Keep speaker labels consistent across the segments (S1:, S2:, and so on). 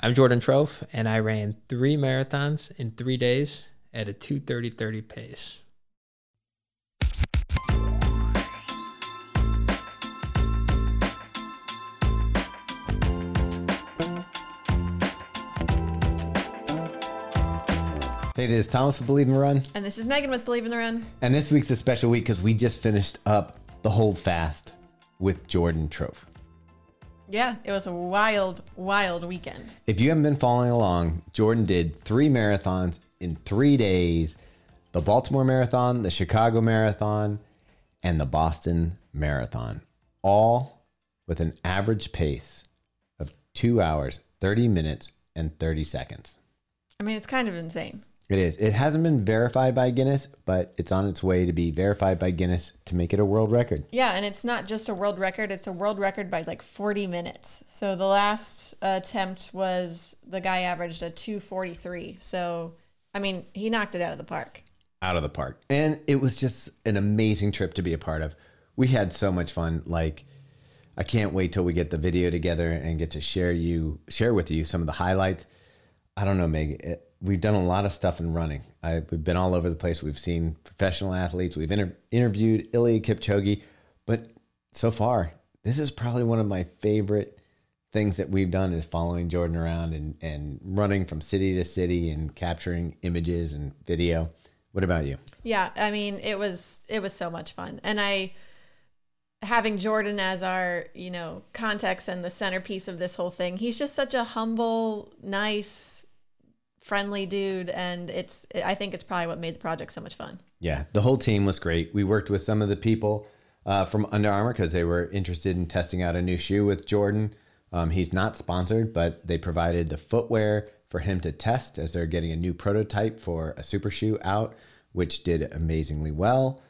S1: I'm Jordan Tropf, and I ran three marathons in three days at a 2:30:30 pace.
S2: Hey, this is Thomas with Believe in the Run,
S3: And this is Megan with Believe in the Run.
S2: and this week's a special week because we just finished up the Hold Fast with Jordan Tropf.
S3: Yeah, it was a wild, wild weekend.
S2: If you haven't been following along, Jordan did three marathons in three days the Baltimore Marathon, the Chicago Marathon, and the Boston Marathon, all with an average pace of two hours, 30 minutes, and 30 seconds.
S3: I mean, it's kind of insane.
S2: It is. It hasn't been verified by Guinness, but it's on its way to be verified by Guinness to make it a world record.
S3: Yeah, and it's not just a world record, it's a world record by like 40 minutes. So the last attempt was the guy averaged a 243. So, I mean, he knocked it out of the park.
S2: Out of the park. And it was just an amazing trip to be a part of. We had so much fun. Like, I can't wait till we get the video together and get to share you share with you some of the highlights. I don't know, Meg. It, we've done a lot of stuff in running. I, we've been all over the place. We've seen professional athletes. We've inter- interviewed Eliud Kipchoge, but so far, this is probably one of my favorite things that we've done is following Jordan around and, and running from city to city and capturing images and video. What about you?
S3: Yeah, I mean, it was it was so much fun. And I having Jordan as our, you know, context and the centerpiece of this whole thing. He's just such a humble, nice, friendly dude and it's I think it's probably what made the project so much fun.
S2: Yeah, the whole team was great. We worked with some of the people uh, from Under Armour because they were interested in testing out a new shoe with Jordan. Um, he's not sponsored, but they provided the footwear for him to test as they're getting a new prototype for a super shoe out, which did amazingly well.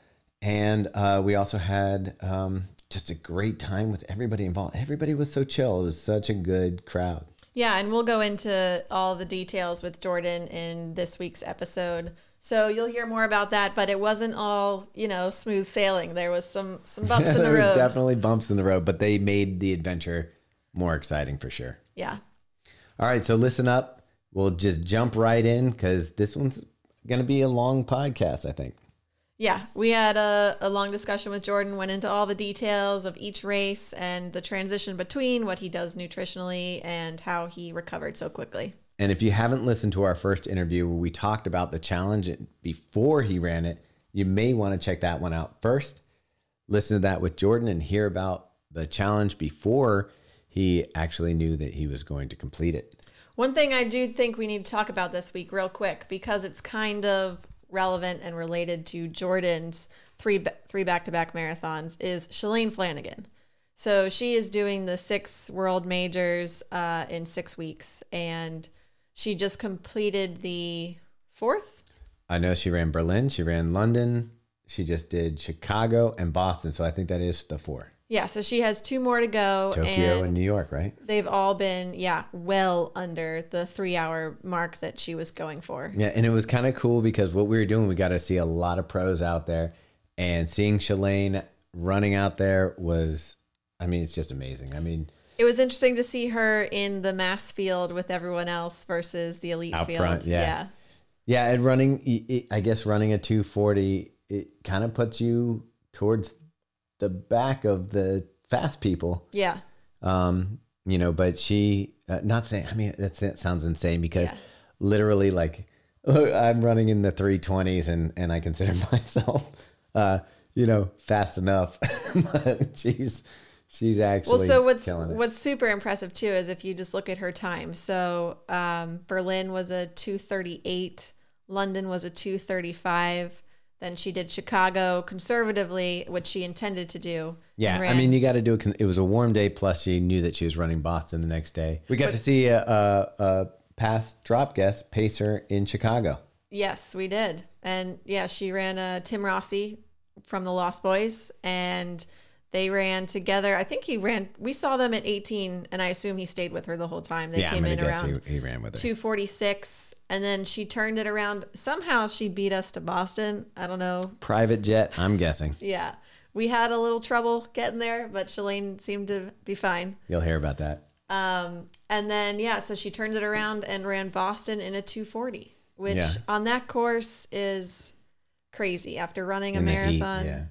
S2: And uh, we also had um, just a great time with everybody involved. Everybody was so chill. It was such a good crowd.
S3: Yeah, and we'll go into all the details with Jordan in this week's episode. So you'll hear more about that, but it wasn't all, you know, smooth sailing. There was some some bumps in the road.
S2: definitely bumps in the road, but they made the adventure more exciting for sure.
S3: yeah.
S2: All right, so listen up. We'll just jump right in because this one's going to be a long podcast, I think.
S3: Yeah, we had a, a long discussion with Jordan, went into all the details of each race and the transition between what he does nutritionally and how he recovered so quickly.
S2: And if you haven't listened to our first interview where we talked about the challenge before he ran it, you may want to check that one out first. Listen to that with Jordan and hear about the challenge before he actually knew that he was going to complete it.
S3: One thing I do think we need to talk about this week, real quick, because it's kind of relevant and related to Jordan's three three back to back marathons, is Shalane Flanagan. So she is doing the six world majors uh, in six weeks, and she just completed the fourth.
S2: I know she ran Berlin, she ran London, she just did Chicago and Boston. So I think that is the four
S3: Yeah, so she has two more to go.
S2: Tokyo and,
S3: and
S2: New York, right?
S3: they've all been, yeah, well under the three hour mark that she was going for.
S2: Yeah, and it was kind of cool because what we were doing, we got to see a lot of pros out there, and seeing Shalane running out there was, I mean, it's just amazing. I mean,
S3: It was interesting to see her in the mass field with everyone else versus the elite
S2: Out
S3: field.
S2: front, yeah. yeah, and running, I guess running a 240, it kind of puts you towards the back of the fast people.
S3: Yeah.
S2: Um, you know, but she, uh, not saying, I mean, that sounds insane because
S3: Yeah.
S2: literally, like, I'm running in the 320s and, and I consider myself, uh, you know, fast enough. but she's, she's actually,
S3: Well, so what's
S2: it.
S3: what's super impressive too is if you just look at her time. So um, Berlin was a 238, London was a 235. Then she did Chicago conservatively, which she intended to do.
S2: Yeah, I mean, you got to do it. It was a warm day, plus she knew that she was running Boston the next day. We got to see a, a, a past drop guest pacer in Chicago.
S3: Yes, we did. And yeah, she ran uh, Tim Rossi from the Lost Boys, and they ran together. I think he ran. We saw them at 18, and I assume he stayed with her the whole time. They
S2: yeah, I'm
S3: came in
S2: guess
S3: around
S2: he, he ran with her.
S3: 246, and then she turned it around. Somehow she beat us to Boston. I don't know.
S2: Private jet, I'm guessing.
S3: Yeah, we had a little trouble getting there, but Shalane seemed to be fine.
S2: You'll hear about that.
S3: Um, and then yeah, so she turned it around and ran Boston in a 240, which
S2: Yeah.
S3: on that course is crazy after running a
S2: In the heat,
S3: marathon.
S2: yeah.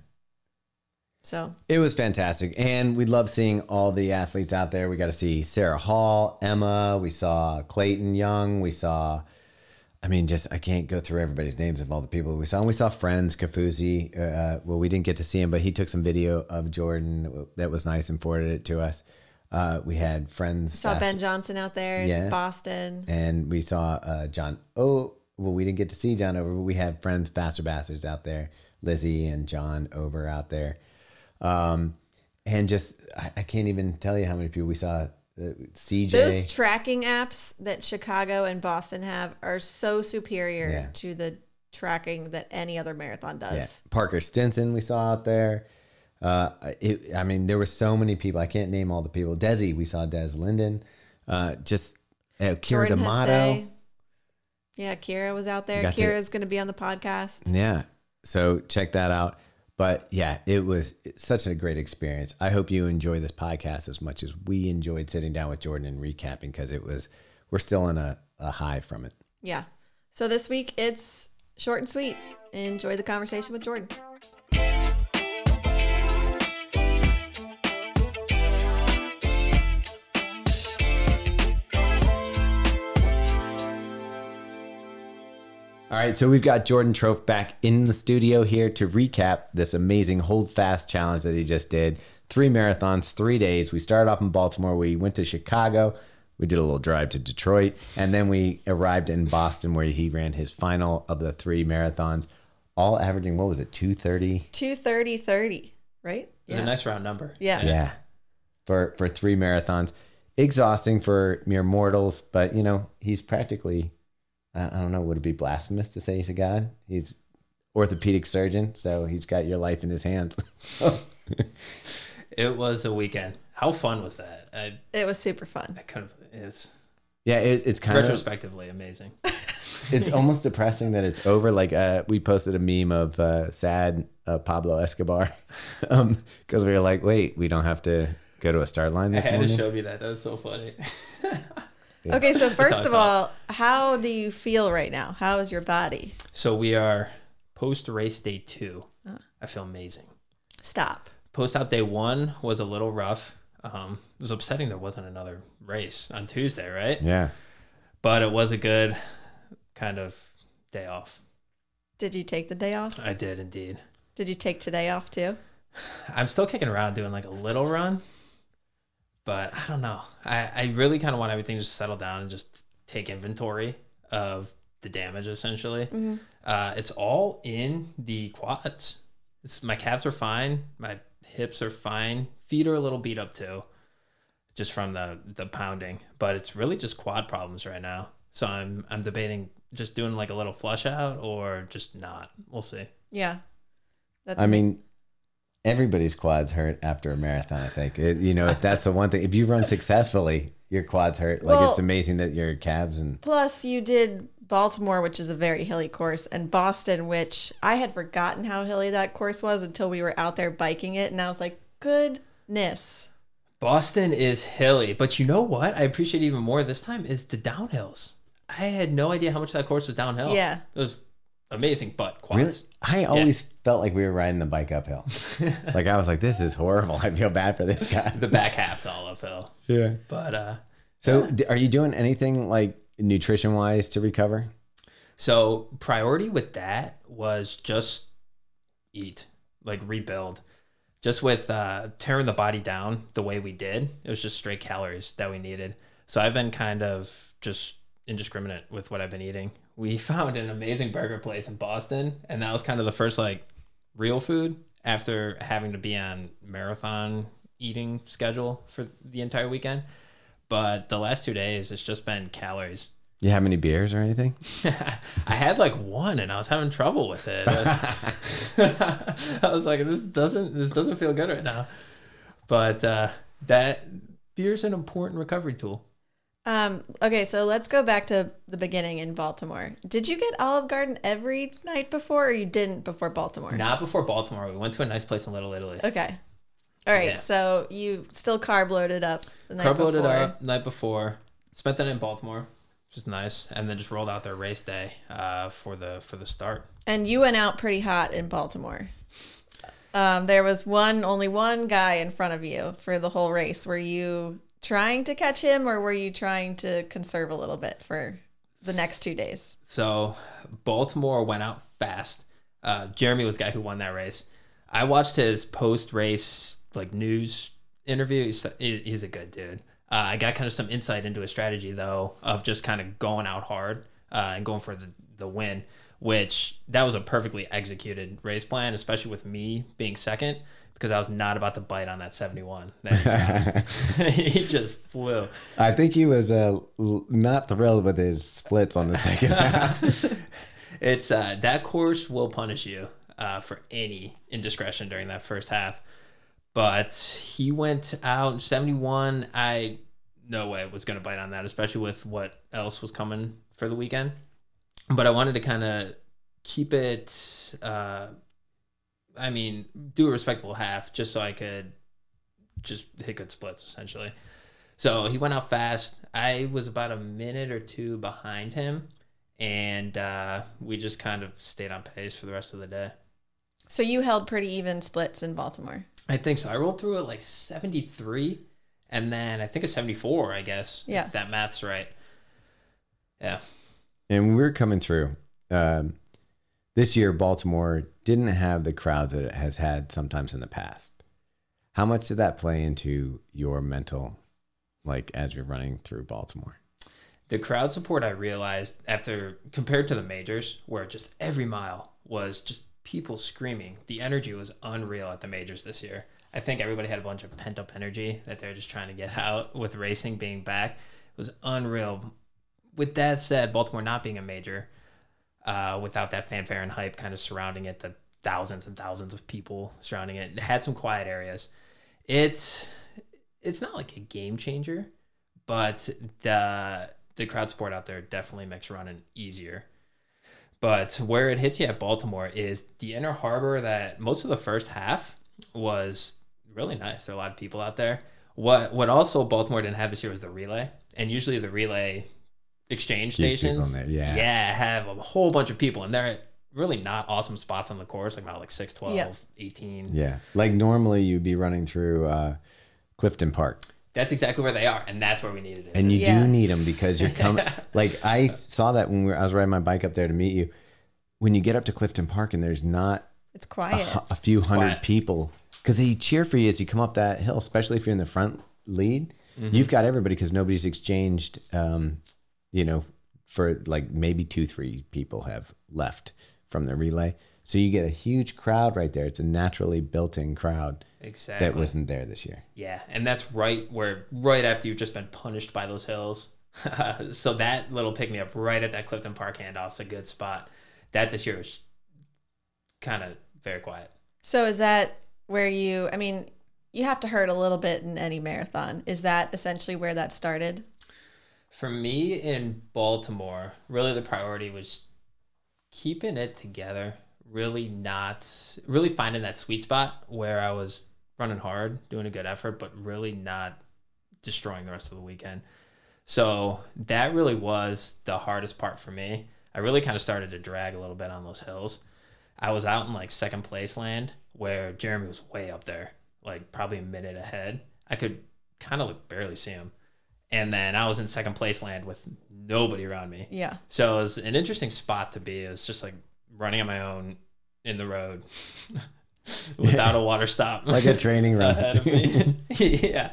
S3: So
S2: It was fantastic. And we love seeing all the athletes out there. We got to see Sarah Hall, Emma. We saw Clayton Young. We saw, I mean, just, I can't go through everybody's names of all the people we saw. And we saw friends, Kafuzi. Uh, well, we didn't get to see him, but he took some video of Jordan that was nice and forwarded it to us. Uh, we had friends.
S3: saw
S2: fast-
S3: Ben Johnson out there
S2: Yeah.
S3: in Boston.
S2: and we saw uh, John. Oh, well, we didn't get to see John over, but we had friends, Faster Bastards out there, Lizzie and John over out there, um, and just I, I can't even tell you how many people we saw. Uh, CJ,
S3: Those tracking apps that Chicago and Boston have are so superior
S2: Yeah.
S3: to the tracking that any other marathon does.
S2: yeah, Parker Stinson we saw out there. Uh, it, I mean, there were so many people. I can't name all the people. Desi, we saw Des Linden. Uh, just uh, Keira
S3: Jordan
S2: D'Amato.
S3: Hasay. Yeah, Keira was out there. Keira's going to be on the podcast.
S2: Yeah. So check that out. But yeah, it was such a great experience. I hope you enjoy this podcast as much as we enjoyed sitting down with Jordan and recapping because it was, we're still in a, a high from it.
S3: Yeah. So this week it's short and sweet. Enjoy the conversation with Jordan.
S2: All right. So we've got Jordan Tropf back in the studio here to recap this amazing hold fast challenge that he just did. Three marathons, three days. We started off in Baltimore. We went to Chicago. We did a little drive to Detroit. And then we arrived in Boston where he ran his final of the three marathons, all averaging, what was it, 230?
S3: 230 30, right?
S1: It was a nice round number.
S3: Yeah.
S2: Yeah. For for three marathons. Exhausting for mere mortals, but you know, he's practically I I don't know, would it be blasphemous to say he's a god? He's orthopedic surgeon, so he's got your life in his hands. So,
S1: It was a weekend. How fun was that? I,
S3: It was super fun.
S1: I kind of it's
S2: yeah, it, it's kind of
S1: retrospectively amazing.
S2: it's almost depressing that it's over. Like uh, we posted a meme of uh, sad uh, Pablo Escobar because we were like, wait, we don't have to go to a start line
S1: I
S2: this
S1: had
S2: morning.
S1: to show me that. That was so funny.
S3: Okay, so first of all, how do you feel right now? How is your body?
S1: So we are post race day two. I feel amazing.
S3: Stop.
S1: Post out day one was a little rough. Um, it was upsetting there wasn't another race on Tuesday, right?
S2: yeah.
S1: But it was a good kind of day off.
S3: Did you take the day off?
S1: I did indeed.
S3: Did you take today off too?
S1: I'm still kicking around doing like a little run, but I don't know. I, I really kind of want everything to just settle down and just take inventory of the damage essentially. Uh, it's all in the quads. It's my calves are fine, my hips are fine, feet are a little beat up too, just from the the pounding. But it's really just quad problems right now. So I'm I'm debating just doing like a little flush out or just not. We'll see.
S3: Yeah. That's
S2: I mean, everybody's quads hurt after a marathon. I think it, you know if that's the one thing. If you run successfully, your quads hurt. Like
S3: Well-
S2: it's amazing that your calves and
S3: Plus, you did Baltimore, which is a very hilly course, and Boston, which I had forgotten how hilly that course was until we were out there biking it, and I was like, goodness.
S1: Boston is hilly, but you know what? I appreciate even more this time is the downhills. I had no idea how much that course was downhill.
S3: Yeah.
S1: it was amazing. But
S2: really,
S1: quads,
S2: I always felt like we were riding the bike uphill. like I was like, this is horrible. I feel bad for this guy.
S1: the back half's all uphill.
S2: Yeah.
S1: But uh,
S2: So, d are you doing anything like nutrition wise to recover?
S1: so priority with that was just eat, like rebuild. Just with uh, tearing the body down the way we did, it was just straight calories that we needed. So I've been kind of just indiscriminate with what I've been eating. We found an amazing burger place in Boston, and that was kind of the first like real food after having to be on marathon eating schedule for the entire weekend. But the last two days, it's just been calories.
S2: You have any beers or anything?
S1: I had like one, and I was having trouble with it. I was, I was like, "This doesn't, this doesn't feel good right now." But uh, that beer's an important recovery tool.
S3: Um, okay, so let's go back to the beginning in Baltimore. Did you get Olive Garden every night before, or you didn't before Baltimore?
S1: Not before Baltimore. We went to a nice place in Little Italy.
S3: Okay. All right,
S1: Yeah.
S3: so you still carb loaded up the night
S1: Carb loaded
S3: before.
S1: up night before. Spent that in Baltimore, which is nice, and then just rolled out their race day uh, for the for the start.
S3: And you went out pretty hot in Baltimore. Um, there was one, only one guy in front of you for the whole race. Were you trying to catch him, or were you trying to conserve a little bit for the next two days?
S1: So Baltimore went out fast. Uh, Jeremy was the guy who won that race. I watched his post race like news interview. He's, he's a good dude. Uh, I got kind of some insight into his strategy though of just kind of going out hard uh, and going for the, the win, which that was a perfectly executed race plan, especially with me being second because I was not about to bite on that 71. That he, he just flew.
S2: I think he was uh, not thrilled with his splits on the second half.
S1: It's uh, that course will punish you uh, for any indiscretion during that first half. But he went out 71. I no way was going to bite on that, especially with what else was coming for the weekend. But I wanted to kind of keep it. I mean, do a respectable half just so I could just hit good splits essentially. So he went out fast. I was about a minute or two behind him and uh, we just kind of stayed on pace for the rest of the day.
S3: So you held pretty even splits in Baltimore.
S1: I think so. I rolled through at like 73 and then I think a 74, I guess.
S3: Yeah.
S1: If that math's right. Yeah.
S2: and we're coming through. Um, this year, Baltimore didn't have the crowds that it has had sometimes in the past. How much did that play into your mental, like as you're running through Baltimore?
S1: The crowd support I realized after compared to the majors, where just every mile was just people screaming. The energy was unreal at the majors this year. I think everybody had a bunch of pent up energy that they're just trying to get out with racing being back. It was unreal. With that said, Baltimore not being a major, uh, without that fanfare and hype kind of surrounding it, the thousands and thousands of people surrounding it, it had some quiet areas. It's it's not like a game changer, but the the crowd support out there definitely makes running easier. But where it hits you at Baltimore is the inner harbor that most of the first half was really nice. There are a lot of people out there. What what also Baltimore didn't have this year was the relay. And usually the relay exchange
S2: Keeps people
S1: stations
S2: there, yeah.
S1: yeah, have a whole bunch of people and they're at really not awesome spots on the course, like about like 6, 12,
S3: Yeah.
S1: 18.
S2: Yeah, like normally you'd be running through uh, Clifton Park,
S1: That's exactly where they are, and that's where we needed it.
S2: and you
S3: Yeah.
S2: do need them because you're coming. like I saw that when we were, I was riding my bike up there to meet you. When you get up to Clifton Park and there's not
S3: It's quiet.
S2: hu- a few
S1: It's
S2: hundred
S1: quiet.
S2: people because they cheer for you as you come up that hill, especially if you're in the front lead.
S1: Mm-hmm.
S2: You've got everybody because nobody's exchanged, um, you know, for like maybe two, three people have left from the relay. So you get a huge crowd right there. It's a naturally built in crowd
S1: exactly.
S2: that wasn't there this year.
S1: Yeah, and that's right where right after you've just been punished by those hills. so that little pick me up right at that Clifton Park handoff's a good spot. That this year was kind of very quiet.
S3: So is that where you? I mean, you have to hurt a little bit in any marathon. Is that essentially where that started?
S1: For me in Baltimore, really the priority was keeping it together, really not really finding that sweet spot where I was running hard, doing a good effort, but really not destroying the rest of the weekend. So that really was the hardest part for me. I really kind of started to drag a little bit on those hills. I was out in like second place land where Jeremy was way up there, like probably a minute ahead. I could kind of like barely see him. And then I was in second place land with nobody around me.
S3: Yeah.
S1: So it was an interesting spot to be. It was just like running on my own in the road without a water stop.
S2: Like a training run.
S1: ahead of me. yeah.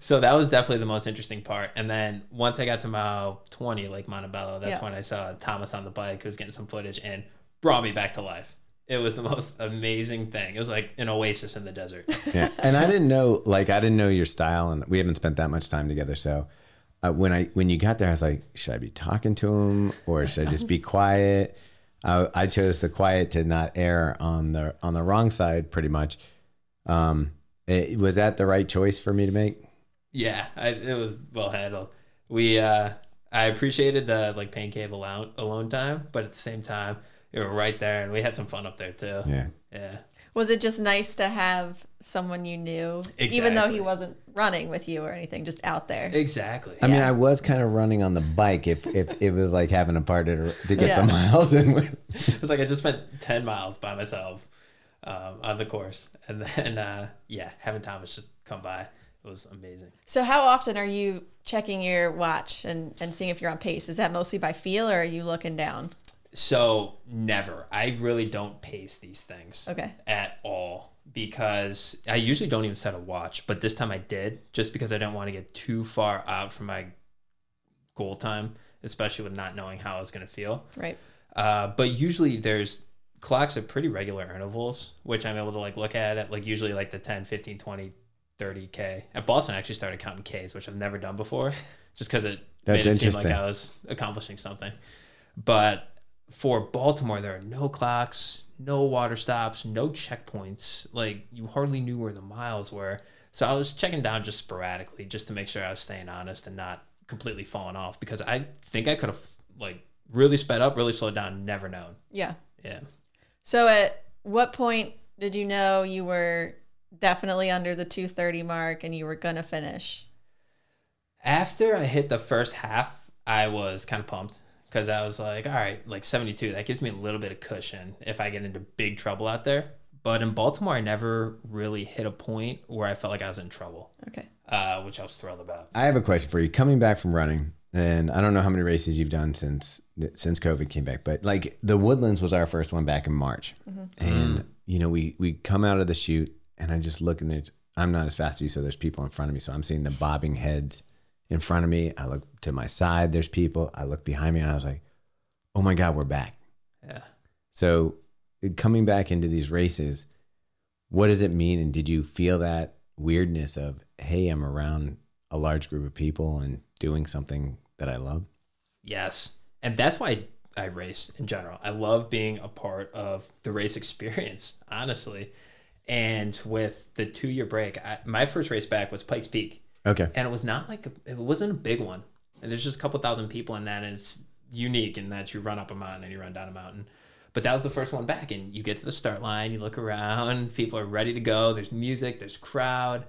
S1: So that was definitely the most interesting part. And then once I got to mile 20, like Montebello, that's
S3: Yeah.
S1: when I saw Thomas on the bike who was getting some footage and brought me back to life. It was the most amazing thing. It was like an oasis in the desert.
S2: yeah. And I didn't know, like, I didn't know your style, and we haven't spent that much time together. So uh, when I when you got there, I was like, should I be talking to him or should I just be quiet? I, I chose the quiet to not err on the on the wrong side, pretty much. Um, it, was that the right choice for me to make?
S1: Yeah, I, it was well handled. We uh I appreciated the like pain cave alone alone time, but at the same time, we were right there and we had some fun up there too.
S2: Yeah.
S1: Yeah.
S3: Was it just nice to have someone you knew, even though he wasn't running with you or anything, just out there?
S1: Exactly.
S2: I mean, I was kind of running on the bike if, if it was like having a partner to, to get
S3: Yeah.
S2: some miles in with.
S1: it's like I just spent 10 miles by myself um, on the course. And then, uh, yeah, having Thomas just come by it was amazing.
S3: So, how often are you checking your watch and, and seeing if you're on pace? Is that mostly by feel or are you looking down?
S1: So, never. I really don't pace these things
S3: Okay.
S1: at all because I usually don't even set a watch, but this time I did just because I didn't want to get too far out from my goal time, especially with not knowing how I was going to feel.
S3: Right.
S1: Uh, but usually there's clocks at pretty regular intervals, which I'm able to like look at it, like usually like the 10, 15, 20, 30 K. At Boston, I actually started counting Ks, which I've never done before, just because it
S2: That's
S1: made it seem like. I was accomplishing something. But for Baltimore, there are no clocks, no water stops, no checkpoints. Like you hardly knew where the miles were. So I was checking down just sporadically, just to make sure I was staying honest and not completely falling off. Because I think I could have like really sped up, really slowed down, never known.
S3: Yeah.
S1: Yeah.
S3: So, at what point did you know you were definitely under the 230 mark and you were going to finish?
S1: After I hit the first half, I was kind of pumped because I was like, all right, like 72, that gives me a little bit of cushion if I get into big trouble out there. But in Baltimore, I never really hit a point where I felt like I was in trouble,
S3: Okay.
S1: uh, which I was thrilled about.
S2: I have a question for you. Coming back from running, and I don't know how many races you've done since since COVID came back, but like the Woodlands was our first one back in March, and you know we we come out of the chute, and I just look and there's I'm not as fast as you, so there's people in front of me, so I'm seeing the bobbing heads in front of me. I look to my side, there's people. I look behind me, and I was like, oh my god, we're back.
S1: Yeah.
S2: So coming back into these races, what does it mean? And did you feel that weirdness of, hey, I'm around a large group of people and doing something that I love?
S1: Yes. And that's why I race in general. I love being a part of the race experience, honestly. And with the two year break, I, my first race back was Pikes Peak.
S2: Okay.
S1: and it was not like a, it wasn't a big one. And there's just a couple thousand people in that and it's unique in that you run up a mountain and you run down a mountain. But that was the first one back and you get to the start line you look around people are ready to go there's music there's crowd.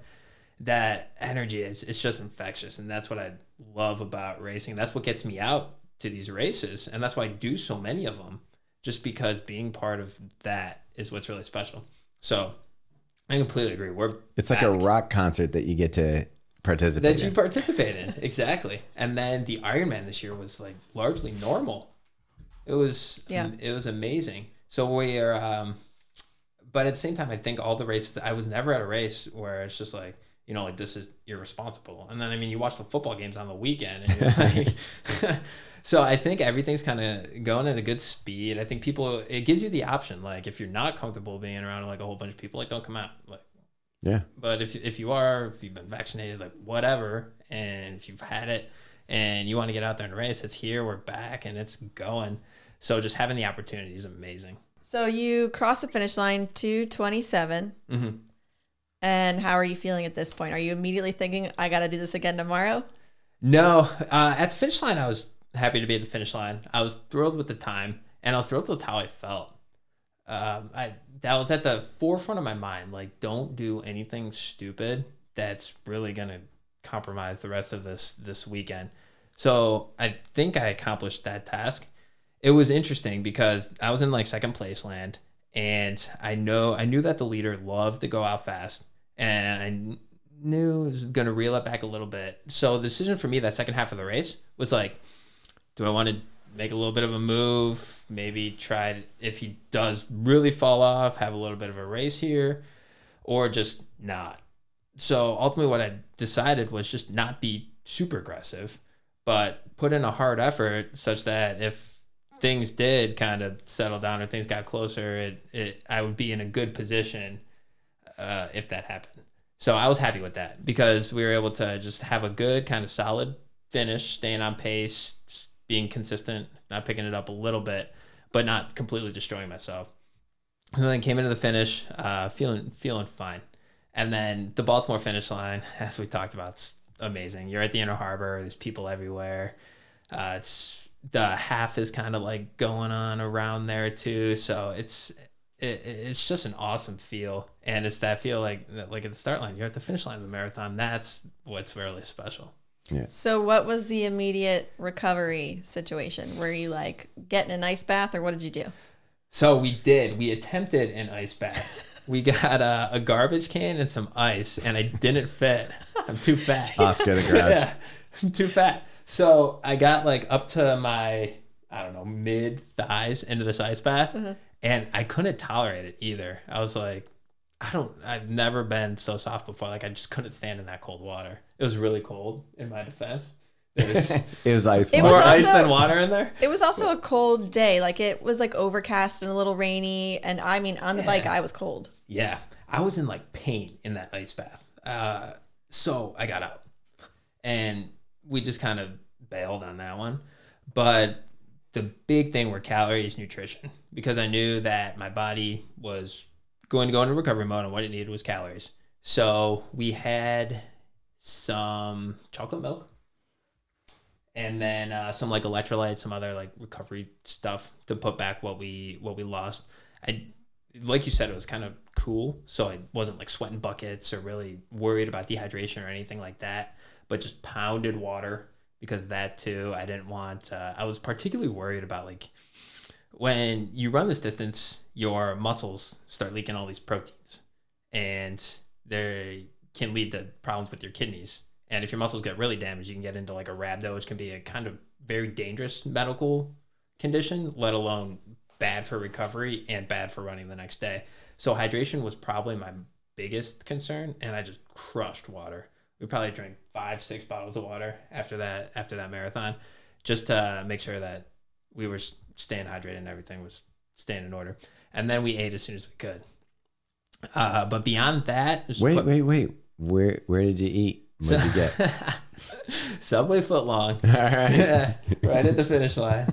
S1: That energy is it's just infectious and that's what i love about racing. That's what gets me out to these races and that's why i do so many of them just because being part of that is what's really special. So i completely agree. We're
S2: It's like a rock concert that you get to participate
S1: that you
S2: in.
S1: participate in exactly. And then the ironman this year was like largely normal. It was
S3: Yeah.
S1: it was amazing. So we are um but at the same time i think all the races i was never at a race where it's just like you know like this is irresponsible. And then i mean you watch the football games on the weekend and you're like so i think everything's kind of going at a good speed. I think people it gives you the option. Like if you're not comfortable being around like a whole bunch of people like don't come out. Like
S2: yeah.
S1: but if, if you are, if you've been vaccinated, like whatever, and if you've had it and you want to get out there and race, it's here, we're back, and it's going. So just having the opportunity is amazing.
S3: So, you cross the finish line 227.
S1: hmm
S3: And how are you feeling at this point? Are you immediately thinking, I got to do this again tomorrow?
S1: No, uh, at the finish line, I was happy to be at the finish line. I was thrilled with the time, and I was thrilled with how I felt. Um, I that was at the forefront of my mind. Like, don't do anything stupid that's really gonna compromise the rest of this this weekend. So I think I accomplished that task. It was interesting because I was in like second place land, and I know I knew that the leader loved to go out fast, and I knew it was gonna reel it back a little bit. So the decision for me that second half of the race was like, do I want to make a little bit of a move? Maybe try if he does really fall off, have a little bit of a race here, or just not. So ultimately, what I decided was just not be super aggressive, but put in a hard effort such that if things did kind of settle down or things got closer, it, it I would be in a good position uh, if that happened. So I was happy with that because we were able to just have a good kind of solid finish, staying on pace, being consistent, not picking it up a little bit, but not completely destroying myself. And then came into the finish, uh, feeling feeling fine. And then the Baltimore finish line, as we talked about, it's amazing. You're at the Inner Harbor. There's people everywhere. Uh, it's the half is kind of like going on around there too. So it's it, it's just an awesome feel, and it's that feel like like at the start line, you're at the finish line of the marathon. That's what's really special.
S3: So, what was the immediate recovery situation? Were you like getting an ice bath, or what did you do?
S1: So we did. We attempted an ice bath. we got a, a garbage can and some ice, and I didn't fit. I'm too fat.
S2: Oscar the Grouch.
S1: yeah, I'm too fat. So I got like up to my I don't know mid thighs into this ice bath, uh-huh. and I couldn't tolerate it either. I was like, I don't. I've never been so soft before. Like I just couldn't stand in that cold water. It was really cold. In my defense, there was
S2: It was ice.
S3: It
S2: water.
S1: more
S3: was
S1: ice
S3: also-
S1: than water in there.
S3: It was also a cold day. Like it was like overcast and a little rainy. And I mean, on the bike, I was cold.
S1: Yeah, I was in like pain in that ice bath. Uh, so I got out, and we just kind of bailed on that one. But the big thing were calories, nutrition, because I knew that my body was going to go into recovery mode, and what it needed was calories. So we had some chocolate milk. And then uh, some like electrolytes, some other like recovery stuff to put back what we what we lost. I like you said, it was kind of cool. So I wasn't like sweating buckets or really worried about dehydration or anything like that, but just pounded water because that too, I didn't want, uh, I was particularly worried about like when you run this distance, your muscles start leaking all these proteins and they can lead to problems with your kidneys. And if your muscles get really damaged, you can get into like a rhabdo, which can be a kind of very dangerous medical condition, let alone bad for recovery and bad for running the next day. So hydration was probably my biggest concern, and I just crushed water. We probably drank five, six bottles of water after that after that marathon, just to make sure that we were staying hydrated and everything was staying in order. And then we ate as soon as we could. Uh, but beyond that,
S2: Wait,
S1: put-
S2: wait, wait. Where where did you eat? What did you get?
S1: Subway footlong.
S2: All right.
S1: Yeah, right at the finish line.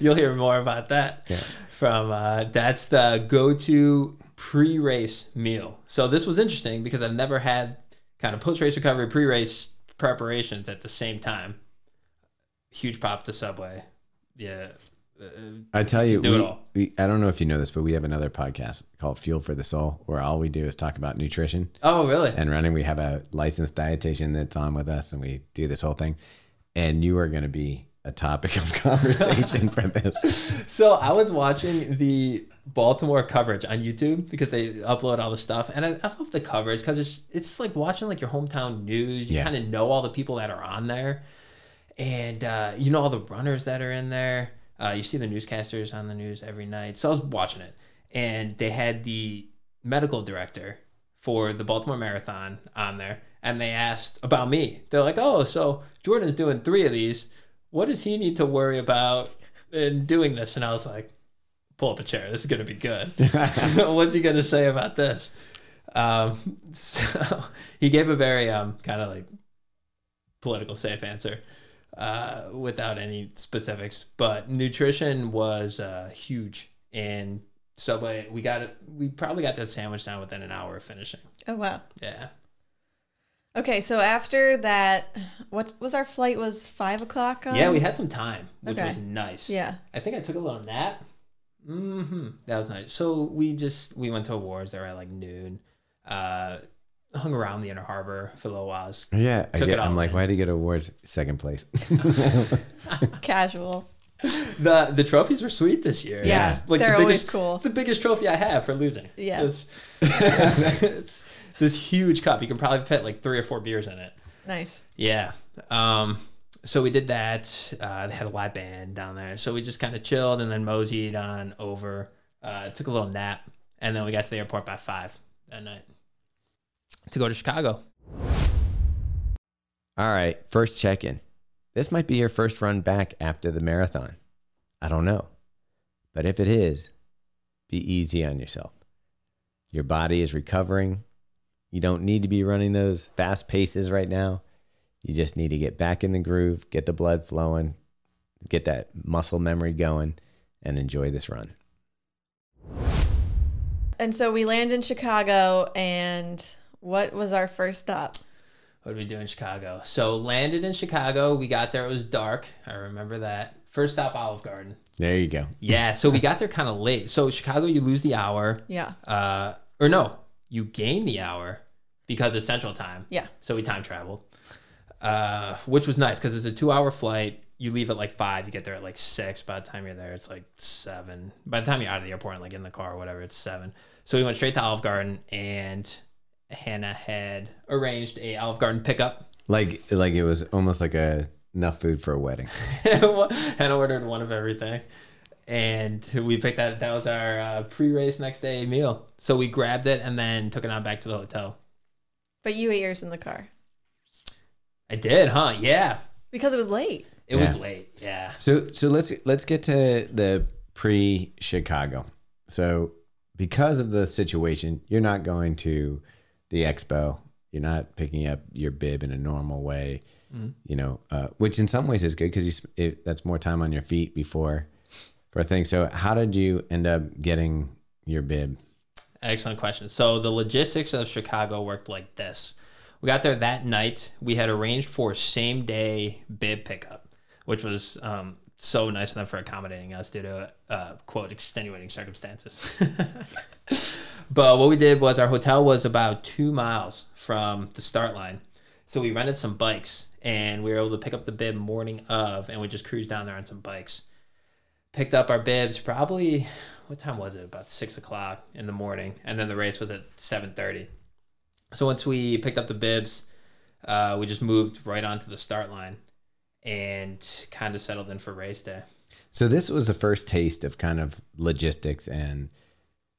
S1: You'll hear more about that
S2: Yeah.
S1: from uh, that's the go-to pre-race meal. So this was interesting because I've never had kind of post-race recovery, pre-race preparations at the same time. Huge pop to Subway. Yeah. Uh,
S2: I tell you,
S1: Do it all.
S2: we, I don't know if you know this, but we have another podcast called Fuel for the Soul, where all we do is talk about nutrition
S1: oh, really?
S2: and running. We have a licensed dietitian that's on with us, and we do this whole thing. And you are going to be a topic of conversation for this.
S1: So I was watching the Baltimore coverage on YouTube because they upload all the stuff, and I, I love the coverage because it's it's like watching like your hometown news. You
S2: Yeah.
S1: kind of know all the people that are on there, and uh, you know all the runners that are in there. Uh, you see the newscasters on the news every night. So I was watching it, and they had the medical director for the Baltimore Marathon on there, and they asked about me. They're like, "Oh, so Jordan's doing three of these. What does he need to worry about in doing this?" And I was like, "Pull up a chair. This is gonna be good. What's he gonna say about this?" Um, so he gave a very um kind of like political safe answer uh, without any specifics. But nutrition was uh, huge. And Subway, we got it. We probably got that sandwich down within an hour of finishing.
S3: Oh, wow.
S1: Yeah.
S3: Okay, so after that, what was our flight? Was five o'clock? On?
S1: yeah, we had some time, which
S3: okay.
S1: was nice.
S3: Yeah.
S1: I think I took a little nap. hmm That was nice. So we just we went to awards there at like noon. Uh, hung around the Inner Harbor for a little while.
S2: Yeah, I
S1: Took
S2: get,
S1: it all
S2: I'm like, why did he get awards second place?
S3: Casual.
S1: The the trophies were sweet this year.
S3: Yeah,
S1: It's like
S3: they're
S1: the
S3: always
S1: biggest,
S3: cool.
S1: It's the biggest trophy I have for losing.
S3: Yeah.
S1: It's, it's this huge cup. You can probably fit like three or four beers in it.
S3: Nice.
S1: Yeah. Um, so we did that. Uh, they had a live band down there. So we just kind of chilled and then moseyed on over. Uh, took a little nap. And then we got to the airport by five that night to go to Chicago.
S2: All right, first check in. This might be your first run back after the marathon. I don't know. But if it is, be easy on yourself. Your body is recovering. You don't need to be running those fast paces right now. You just need to get back in the groove, get the blood flowing, get that muscle memory going, and enjoy this run.
S3: And so we land in Chicago, and what was our first stop?
S1: What did we do in Chicago? So landed in Chicago. We got there. It was dark. I remember that. First stop, Olive Garden.
S2: There you go.
S1: Yeah, so we got there kind of late. So Chicago, you lose the hour.
S3: Yeah.
S1: Uh, or no, you gain the hour because it's Central Time.
S3: Yeah.
S1: So we time traveled, uh, which was nice because it's a two-hour flight. You leave at like five. You get there at like six. By the time you're there, it's like seven. By the time you're out of the airport and like in the car or whatever, it's seven. So we went straight to Olive Garden, and Hannah had arranged a Olive Garden pickup.
S2: Like like it was almost like a enough food for a wedding.
S1: Hannah ordered one of everything, and we picked that. That was our uh, pre-race next day meal. So we grabbed it and then took it on back to the hotel.
S3: But you ate yours in the car
S1: I did, huh? Yeah.
S3: because it was late.
S1: It was late. Yeah.
S2: So so let's let's get to the pre Chicago. So because of the situation, you're not going to the expo. You're not picking up your bib in a normal way. You know, uh, which in some ways is good because you that's more time on your feet before for a thing. So how did you end up getting your bib?
S1: Excellent question. So the logistics of Chicago worked like this. We got there that night. We had arranged for same day bib pickup, which was um, so nice of them for accommodating us due to uh, quote extenuating circumstances. but what we did was our hotel was about two miles from the start line, so we rented some bikes and we were able to pick up the bib morning of, and we just cruised down there on some bikes. Picked up our bibs probably what time was it? About six o'clock in the morning. And then the race was at 7.30 so once we picked up the bibs uh, we just moved right onto the start line and kind of settled in for race day.
S2: So this was the first taste of kind of logistics and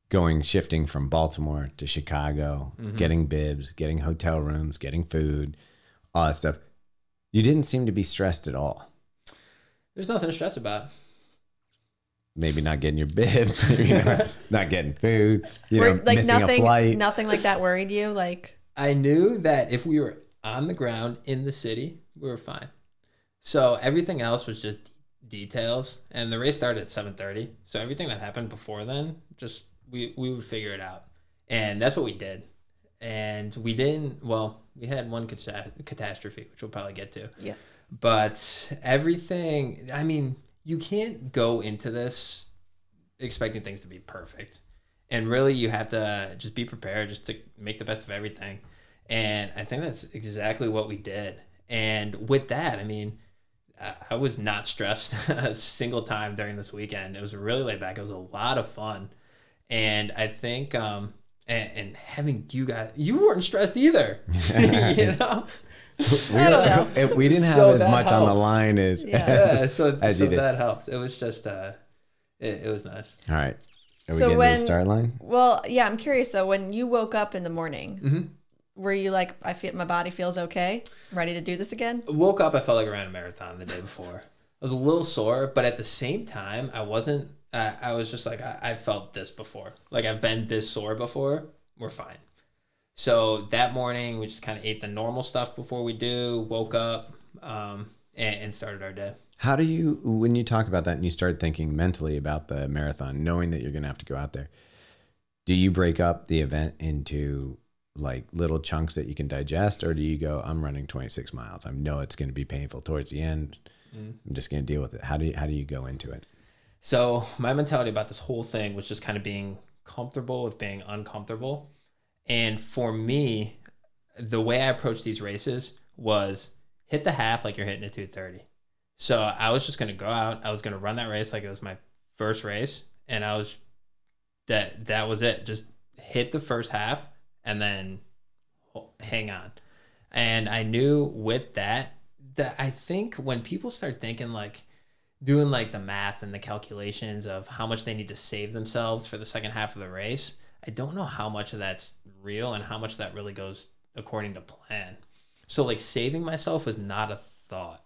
S2: going shifting from Baltimore to Chicago, mm-hmm. getting bibs, getting hotel rooms, getting food, all that stuff. You didn't seem to be stressed at all.
S1: there's nothing to stress about
S2: Maybe not getting your bib, maybe not, not getting food, you know,
S3: like
S2: missing a
S3: nothing,
S2: flight.
S3: nothing like that worried you. Like
S1: I knew that if we were on the ground in the city, we were fine. So everything else was just details, and the race started at seven thirty. So everything that happened before then, just we we would figure it out, and that's what we did. And we didn't. Well, we had one cata- catastrophe, which we'll probably get to.
S3: yeah,
S1: But everything, I mean, you can't go into this expecting things to be perfect. And really, you have to just be prepared just to make the best of everything. And I think that's exactly what we did. And with that, I mean, I was not stressed a single time during this weekend. It was really laid back. It was a lot of fun. And I think, um, and, and having you guys, you weren't stressed either. you know?
S2: we,
S3: I don't know.
S2: if we didn't have
S1: So
S2: as
S1: that
S2: much on the line as,
S3: Yeah.
S1: yeah, so,
S2: As
S1: so
S2: you did.
S1: that helps. It was just uh it, it was nice.
S2: all right. Are we
S3: So
S2: getting to
S3: when-
S2: the start line?
S3: Well, yeah, I'm curious though. When you woke up in the morning,
S1: Mm-hmm.
S3: were you like, I feel my body feels okay, ready to do this again?
S1: Woke up, I felt like I ran a marathon the day before. I was a little sore, but at the same time, I wasn't. Uh, I was just like I, I felt this before. Like I've been this sore before. We're fine. So that morning, we just kind of ate the normal stuff before we do. Woke up um, and, and started our day.
S2: How do you, when you talk about that and you start thinking mentally about the marathon, knowing that you're going to have to go out there, do you break up the event into like little chunks that you can digest, or do you go, I'm running 26 miles. I know it's going to be painful towards the end. I'm just going to deal with it. How do you, how do you go into it?
S1: So my mentality about this whole thing was just kind of being comfortable with being uncomfortable. And for me, the way I approached these races was hit the half like you're hitting a 230. So I was just gonna go out. I was gonna run that race like it was my first race, and I was that that was it. Just hit the first half and then hang on. And I knew with that that I think when people start thinking like doing like the math and the calculations of how much they need to save themselves for the second half of the race, I don't know how much of that's real and how much that really goes according to plan. So like saving myself was not a thought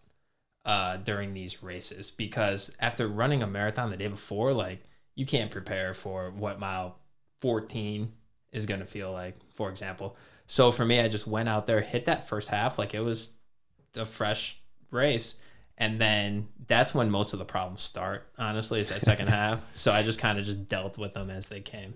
S1: uh, during these races because after running a marathon the day before, like you can't prepare for what mile 14 is going to feel like, for example. So for me, I just went out there, hit that first half like it was a fresh race. And then that's when most of the problems start, honestly, is that second half. So I just kind of just dealt with them as they came.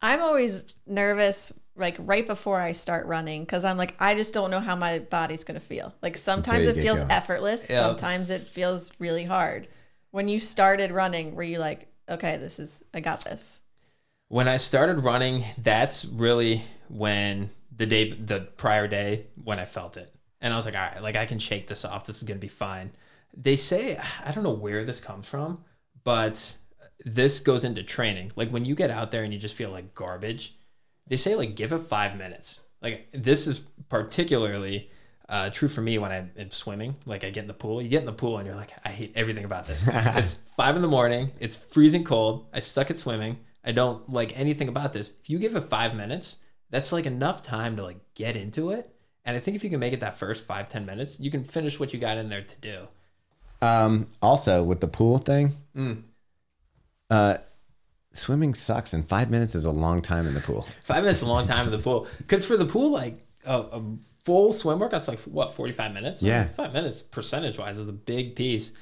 S3: I'm always nervous, like right before I start running, because I'm like, I just don't know how my body's gonna feel. Like sometimes it feels
S2: going.
S3: effortless,
S1: Yeah.
S3: sometimes it feels really hard. When you started running, were you like, okay, this is, I got this?
S1: When I started running, that's really when the day, the prior day, when I felt it. And I was like, all right, like I can shake this off. This is going to be fine. They say, I don't know where this comes from, but this goes into training. Like when you get out there and you just feel like garbage, they say, like, give it five minutes. Like this is particularly uh, true for me when I'm swimming. Like I get in the pool, you get in the pool and you're like, I hate everything about this. it's five in the morning. It's freezing cold. I suck at swimming. I don't like anything about this. If you give it five minutes, that's like enough time to like get into it. And I think if you can make it that first five ten minutes, you can finish what you got in there to do.
S2: Um, also with the pool thing, uh, swimming sucks, and five minutes is a long time in the pool.
S1: Five minutes is a long time in the pool. Because for the pool, like a, a full swim workout's like what forty five minutes.
S2: Yeah.
S1: five minutes percentage wise is a big piece.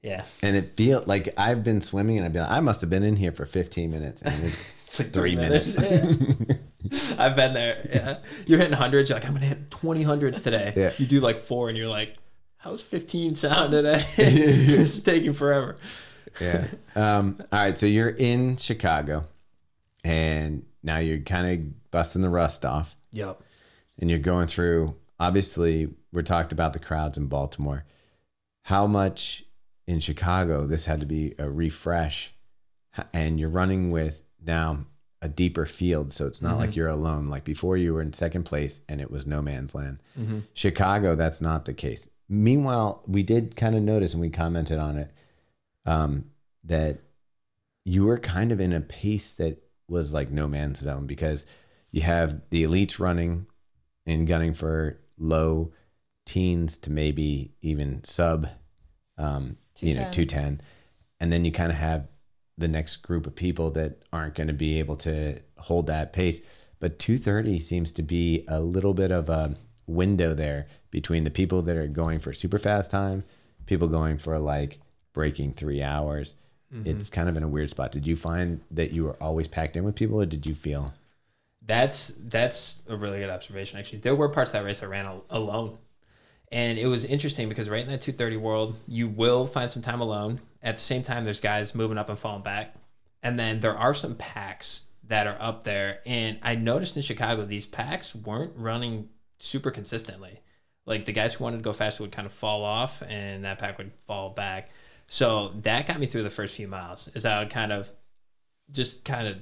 S1: Yeah,
S2: And it feel like I've been swimming, and I've been like, I must have been in here for 15 minutes, and it's
S1: it's like
S2: Three
S1: Yeah. I've been there. Yeah, you're hitting hundreds. You're like, I'm gonna hit twenty hundreds today.
S2: Yeah.
S1: You do like four, and you're like, how's fifteen sound today? it's taking forever.
S2: yeah. Um, all right, so you're in Chicago, and now you're kind of busting the rust off,
S1: Yep.
S2: and you're going through. Obviously, we talked about the crowds in Baltimore. How much in Chicago this had to be a refresh, and you're running with now a deeper field, so it's not like you're alone. Like before, you were in second place, and it was no man's land. Chicago, that's not the case. Meanwhile, we did kind of notice, and we commented on it, um, that you were kind of in a pace that was like no man's zone because you have the elites running and gunning for low teens to maybe even sub, um, you know,
S3: 210.
S2: 210. And then you kind of have the next group of people that aren't going to be able to hold that pace. But 230 seems to be a little bit of a window there between the people that are going for super fast time, people going for like breaking three hours. Mm-hmm. It's kind of in a weird spot. Did you find that you were always packed in with people, or did you feel?
S1: That's that's a really good observation. Actually, there were parts of that race I ran al- alone, and it was interesting because right in that 230 world, you will find some time alone. At the same time, there's guys moving up and falling back, and then there are some packs that are up there. And I noticed in Chicago, these packs weren't running super consistently. Like the guys who wanted to go faster would kind of fall off, and that pack would fall back. So that got me through the first few miles. Is I would kind of just kind of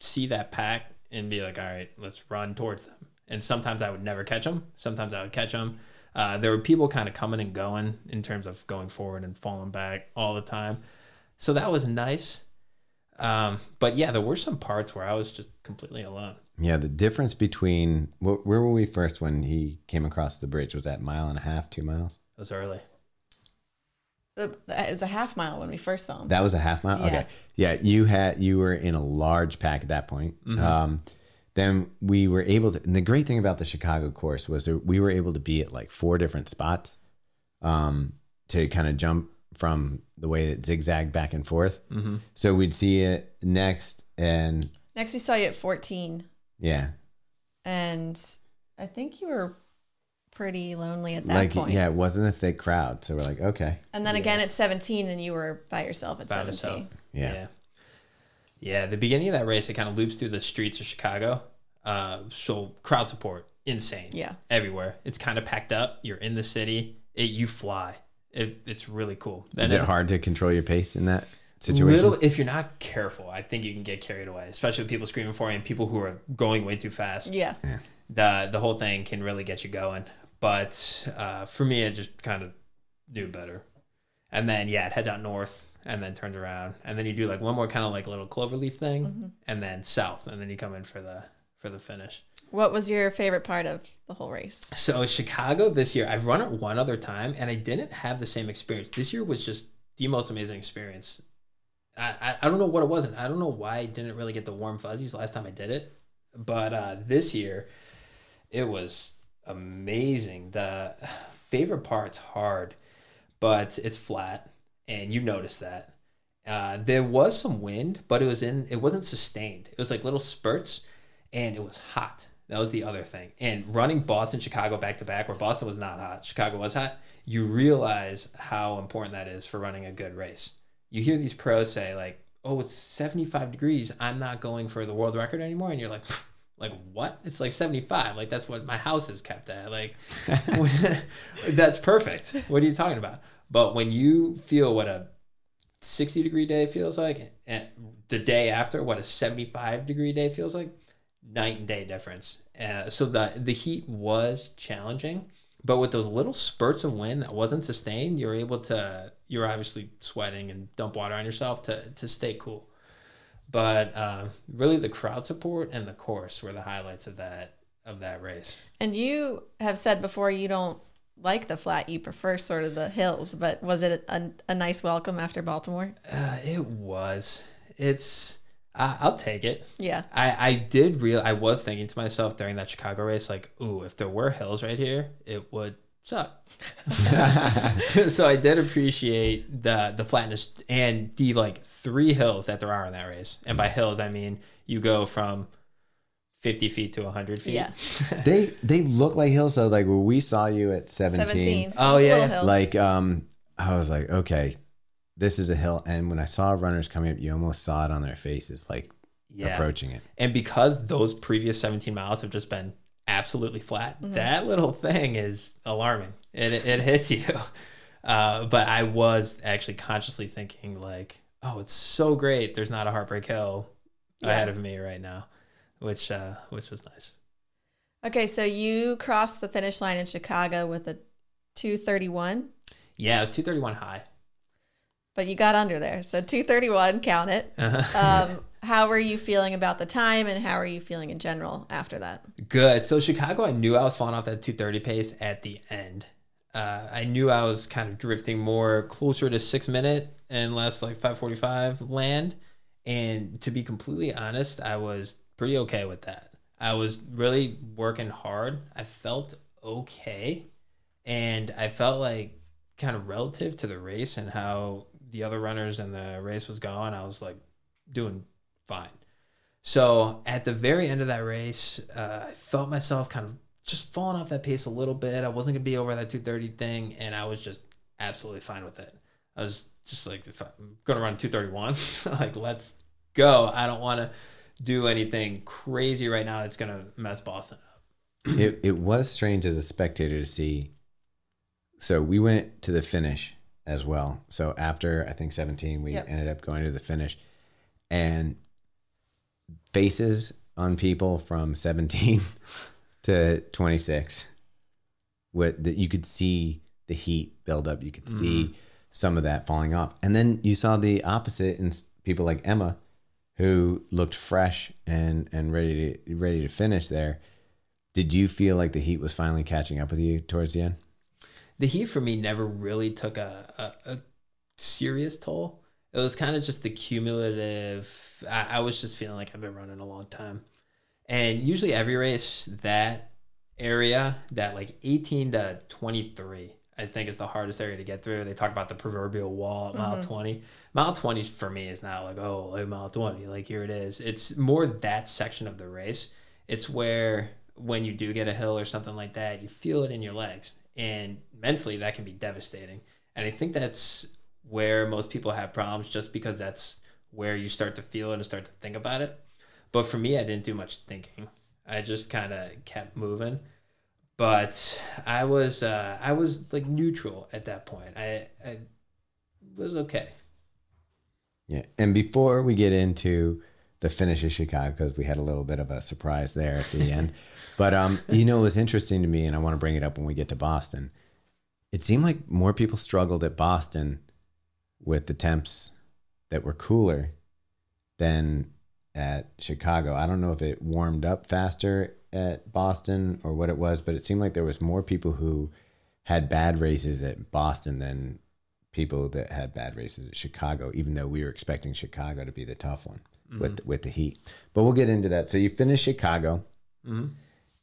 S1: see that pack and be like, all right, let's run towards them. And sometimes I would never catch them. Sometimes I would catch them. Uh, there were people kind of coming and going in terms of going forward and falling back all the time. So that was nice. Um, but yeah, there were some parts where I was just completely alone.
S2: Yeah, the difference between wh- where were we first when he came across the bridge? Was that mile and a half, two miles?
S1: It was early.
S3: It was a half mile when we first saw him.
S2: That was a half mile.
S3: Yeah.
S2: Okay, yeah, you had you were in a large pack at that point. Um, then we were able to. And the great thing about the Chicago course was that we were able to be at like four different spots, um, to kind of jump from the way that zigzagged back and forth.
S1: Mm-hmm.
S2: So we'd see it next, and
S3: Next, we saw you at 14,
S2: yeah,
S3: and I think you were pretty lonely at that
S2: like
S3: point.
S2: yeah, it wasn't a thick crowd. So we're like, okay,
S3: And then again at 17, and you were by yourself at
S1: By
S3: 17.
S1: myself.
S2: yeah,
S1: Yeah. Yeah, the beginning of that race, it kind of loops through the streets of Chicago. Uh, so crowd support, insane.
S3: Yeah.
S1: Everywhere. It's kind of packed up. You're in the city. It, you fly. It, it's really cool. And
S2: Is it
S1: it-
S2: hard to control your pace in that situation?
S1: Little, if you're not careful, I think you can get carried away, especially with people screaming for you and people who are going way too fast.
S3: Yeah.
S1: The the whole thing can really get you going. But uh, for me, it just kind of knew better. And then yeah, it heads out north and then turns around, and then you do like one more kind of like little cloverleaf thing, and then south, and then you come in for the for the finish.
S3: What was your favorite part of the whole race?
S1: So Chicago this year, I've run it one other time, and I didn't have the same experience. This year was just the most amazing experience. I, I, I don't know what it was, and I don't know why I didn't really get the warm fuzzies last time I did it, but uh, this year, it was amazing. The favorite part's hard, but it's flat, and you notice that. Uh, there was some wind, but it was in it wasn't sustained. It was like little spurts, and it was hot. That was the other thing. And running Boston, Chicago back to back, where Boston was not hot, Chicago was hot, you realize how important that is for running a good race. You hear these pros say, like, oh, it's 75 degrees. I'm not going for the world record anymore. And you're like, like what? It's like 75. Like that's what my house is kept at. Like that's perfect. What are you talking about? But when you feel what a 60 degree day feels like and the day after what a 75 degree day feels like, night and day difference. Uh, so the the heat was challenging, but with those little spurts of wind that wasn't sustained, you're able to you're obviously sweating and dump water on yourself to to stay cool. But uh, really, the crowd support and the course were the highlights of that of that race.
S3: And you have said before you don't like the flat; you prefer sort of the hills. But was it a, a nice welcome after Baltimore?
S1: Uh, it was. It's. I, I'll take it.
S3: Yeah.
S1: I, I did real. I was thinking to myself during that Chicago race, like, ooh, if there were hills right here, it would suck. so I did appreciate the the flatness and the like three hills that there are in that race. And by hills, I mean you go from fifty feet to hundred feet.
S3: Yeah.
S2: they they look like hills though. Like when we saw you at 17,
S3: 17.
S1: Oh,
S3: It's a
S1: yeah.
S2: like um, I was like, okay, this is a hill. And when I saw runners coming up, you almost saw it on their faces, like
S1: Yeah.
S2: approaching it.
S1: And because those previous 17 miles have just been absolutely flat, that little thing is alarming. It, it hits you. Uh, but I was actually consciously thinking, like, oh, it's so great. There's not a heartbreak hill ahead of me right now, which uh, which was nice.
S3: Okay, so you crossed the finish line in Chicago with a 231,
S1: Yeah, it was 231 high.
S3: but you got under there. So 231, count it.
S1: Uh-huh.
S3: Um, how were you feeling about the time and how are you feeling in general after that?
S1: Good. So Chicago, I knew I was falling off that 230 pace at the end. Uh, I knew I was kind of drifting more closer to six minute and less like 545 land. And to be completely honest, I was pretty okay with that. I was really working hard. I felt okay. And I felt like kind of relative to the race and how the other runners in the race was going, I was like doing fine. So at the very end of that race, uh, I felt myself kind of just falling off that pace a little bit. I wasn't gonna be over that 230 thing, and I was just absolutely fine with it. I was just like, if I'm gonna run 231, like let's go. I don't want to do anything crazy right now that's gonna mess Boston up.
S2: it it was strange as a spectator to see. So we went to the finish as well. So after I think 17, we
S3: Yep.
S2: ended up going to the finish, and faces on people from 17 to 26, what that you could see the heat build up. You could see mm-hmm. some of that falling off, and then you saw the opposite in people like Emma, who looked fresh and and ready to ready to finish there. Did you feel like the heat was finally catching up with you towards the end?
S1: the heat for me never really took a, a, a serious toll. It was kind of just the cumulative. I, I was just feeling like I've been running a long time. And usually every race, that area, that like 18 to 23, I think is the hardest area to get through. They talk about the proverbial wall at mile mm-hmm. 20. Mile 20 for me is not like, oh, like mile 20, like here it is. It's more that section of the race. It's where when you do get a hill or something like that, you feel it in your legs. And mentally, that can be devastating. And I think that's where most people have problems just because that's where you start to feel it and start to think about it. But for me, I didn't do much thinking. I just kind of kept moving. But I was uh, I was like neutral at that point. I, I was okay.
S2: Yeah. And before we get into the finish of Chicago, because we had a little bit of a surprise there at the end, but um, you know, it was interesting to me, and I want to bring it up when we get to Boston. It seemed like more people struggled at Boston with the temps that were cooler than at Chicago. I don't know if it warmed up faster at Boston or what it was, but it seemed like there was more people who had bad races at Boston than people that had bad races at Chicago, even though we were expecting Chicago to be the tough one with with the heat. But we'll get into that. So you finished Chicago,
S1: Mhm.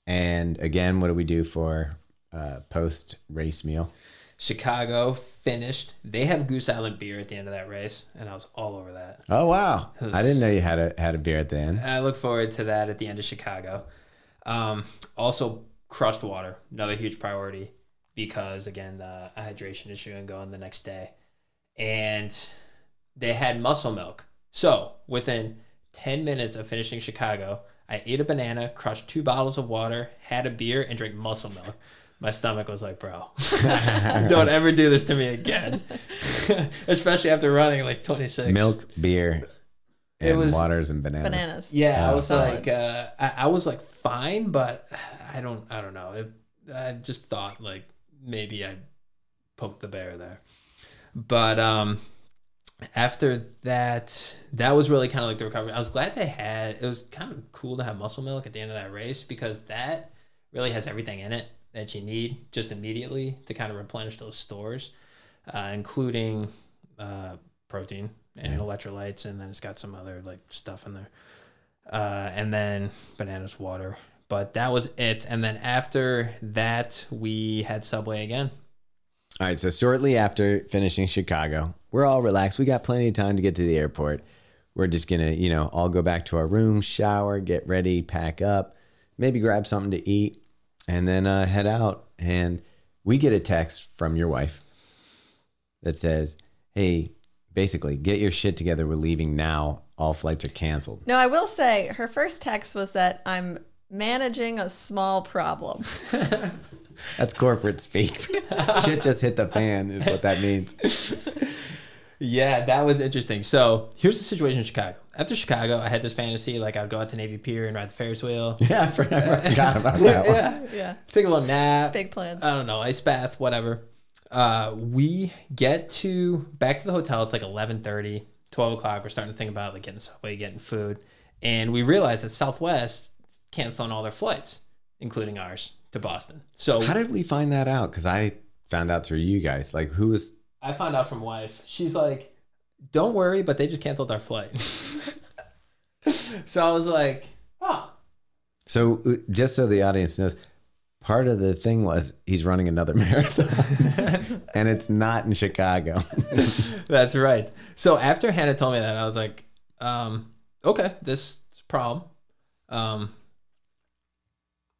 S2: and again, what do we do for uh, post race meal?
S1: Chicago finished. They have Goose Island beer at the end of that race, and I was all over that.
S2: Oh wow! I didn't know you had a had a beer at the end.
S1: I look forward to that at the end of Chicago. Um, also, crushed water, another huge priority because again the hydration issue and going the next day, and they had muscle milk. So within ten minutes of finishing Chicago, I ate a banana, crushed two bottles of water, had a beer, and drank muscle milk. My stomach was like, bro, don't ever do this to me again. Especially after running like 26.
S2: Milk, beer, and
S1: was-
S2: waters and bananas.
S3: Bananas.
S1: Yeah, I
S2: Oh.
S1: was
S3: Solid.
S1: like, uh, I, I was like fine, but I don't, I don't know. It, I just thought like maybe I poked the bear there, but um, after that, that was really kind of like the recovery. I was glad they had. It was kind of cool to have muscle milk at the end of that race because that really has everything in it that you need just immediately to kind of replenish those stores, uh, including uh, protein and
S2: Yeah.
S1: electrolytes, and then it's got some other like stuff in there, uh, and then bananas, water. But that was it. And then after that, we had Subway again.
S2: All right, so shortly after finishing Chicago, we're all relaxed. We got plenty of time to get to the airport. We're just gonna, you know, all go back to our room, shower, get ready, pack up, maybe grab something to eat, and then uh, head out. And we get a text from your wife that says, "Hey, basically, get your shit together. We're leaving now. All flights are canceled."
S3: No, I will say her first text was that I'm managing a small problem.
S2: That's corporate speak. shit just hit the fan, is what that means.
S1: Yeah, that was interesting. So here's the situation in Chicago. After Chicago, I had this fantasy like I'd go out to Navy Pier and ride the Ferris wheel.
S2: Yeah, I forgot about that one.
S1: yeah,
S3: Yeah,
S1: take a little nap.
S3: big plans.
S1: I don't know, ice bath, whatever. Uh, we get to back to the hotel. It's like 11:30, 12 o'clock. We're starting to think about like getting subway, getting food, and we realize that Southwest canceling all their flights, including ours, to Boston. So
S2: How did we find that out? Because I found out through you guys. Like, who was?
S1: I found out from wife. She's like, "Don't worry, but they just canceled our flight." so I was like, "Oh,
S2: So, uh, just so the audience knows, part of the thing was he's running another marathon, and it's not in Chicago.
S1: that's right." So after Hannah told me that, I was like, um, "Okay, this is problem. Um,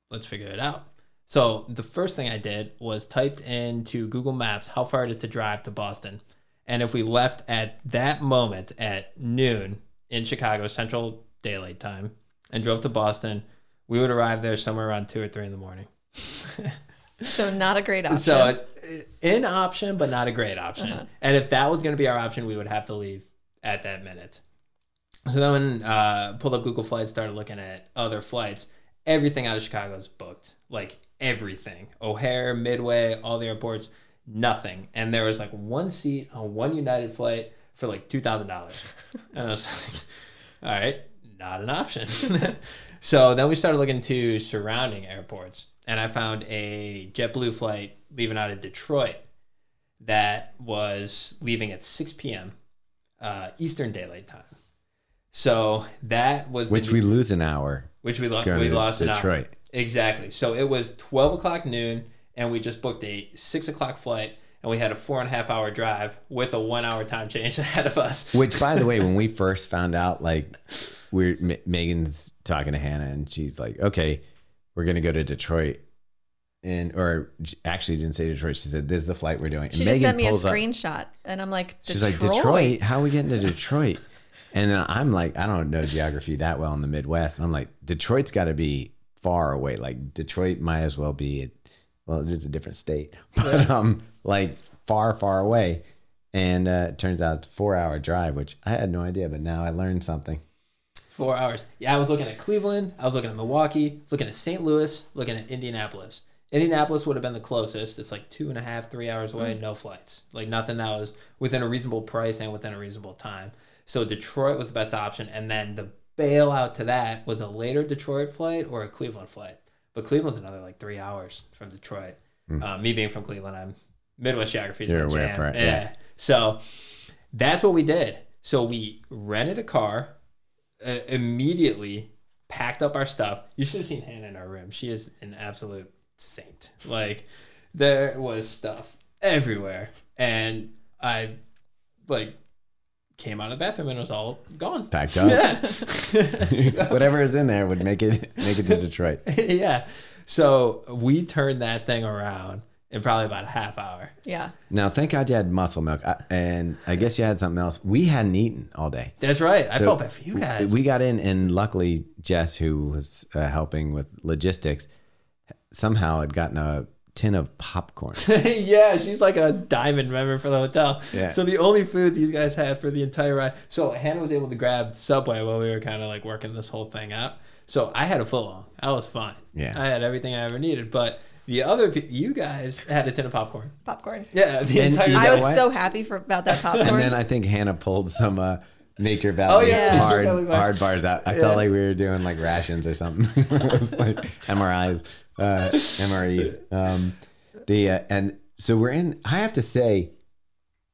S1: let's figure it out." So the first thing I did was typed into Google Maps how far it is to drive to Boston, and if we left at that moment at noon in Chicago Central Daylight Time and drove to Boston, we would arrive there somewhere around two or three in the morning.
S3: So not a great option.
S1: So it, an option, but not a great option. And if that was going to be our option, we would have to leave at that minute. So then when uh, pulled up Google Flights, started looking at other flights, everything out of Chicago is booked. Like everything. O'Hare, Midway, all the airports, nothing. And there was like one seat on one United flight for like $2,000. and I was like, all right, not an option. so then we started looking to surrounding airports, and I found a JetBlue flight leaving out of Detroit that was leaving at 6 p.m. Uh, Eastern Daylight Time. So that was the
S2: Which we lose an hour
S1: which we, lo- we lost an hour.
S2: Detroit.
S1: Exactly. So it was 12 o'clock noon, and we just booked a 6 o'clock flight, and we had a four and a half hour drive with a one hour time change ahead of us.
S2: Which, by the way, when we first found out, like, we're M- Megan's talking to Hannah, and she's like, "Okay, we're gonna go to Detroit." And or actually didn't say Detroit. She said, "This is the flight we're doing." And
S3: she just sent me a
S2: pulls up-
S3: screenshot, and I'm like,
S2: She's
S3: Detroit?
S2: like, Detroit? How are we getting to Detroit? and I'm like, I don't know geography that well in the Midwest. I'm like, Detroit's got to be far away. Like, Detroit might as well be, well, it is a different state, but um, like far, far away. And uh, it turns out it's a four hour drive, which I had no idea, but now I learned something.
S1: Four hours. Yeah, I was looking at Cleveland. I was looking at Milwaukee. I was looking at St. Louis. Looking at Indianapolis. Indianapolis would have been the closest. It's like two and a half, three hours away. No flights. Like nothing that was within a reasonable price and within a reasonable time. So Detroit was the best option, and then the bailout to that was a later Detroit flight or a Cleveland flight. But Cleveland's another like three hours from Detroit. Uh, me being from Cleveland, I'm Midwest geography is my jam.
S2: it,
S1: yeah.
S2: yeah.
S1: So that's what we did. So we rented a car, uh, immediately packed up our stuff. You should have seen Hannah in our room. She is an absolute saint. Like there was stuff everywhere, and I like came out of the bathroom and it was all gone.
S2: Packed up.
S1: Yeah.
S2: Whatever is in there would make it make it to Detroit.
S1: yeah. So we turned that thing around in probably about a half hour.
S3: Yeah.
S2: Now, thank God you had muscle milk, I- and I guess you had something else. We hadn't eaten all day.
S1: That's right. I felt bad for you guys.
S2: We got in, and luckily, Jess, who was uh, helping with logistics, somehow had gotten a tin of popcorn.
S1: yeah, she's like a diamond member for the hotel.
S2: Yeah.
S1: So the only food these guys had for the entire ride. So Hannah was able to grab Subway while we were kind of like working this whole thing out. So I had a full on. I was fine.
S2: Yeah.
S1: I had everything I ever needed. But the other, you guys had a tin of popcorn.
S3: Popcorn.
S1: Yeah, the
S2: And
S1: entire.
S2: you
S3: I
S2: know
S3: was
S2: what?
S3: so happy for about that popcorn.
S2: and then I think Hannah pulled some uh, Nature Valley
S1: yeah,
S3: Nature
S2: hard,
S1: Valley bar.
S2: hard bars out. I
S1: Yeah.
S2: felt like we were doing like rations or something, It was like MRIs, uh, MREs. Um, the uh, and so we're in. I have to say,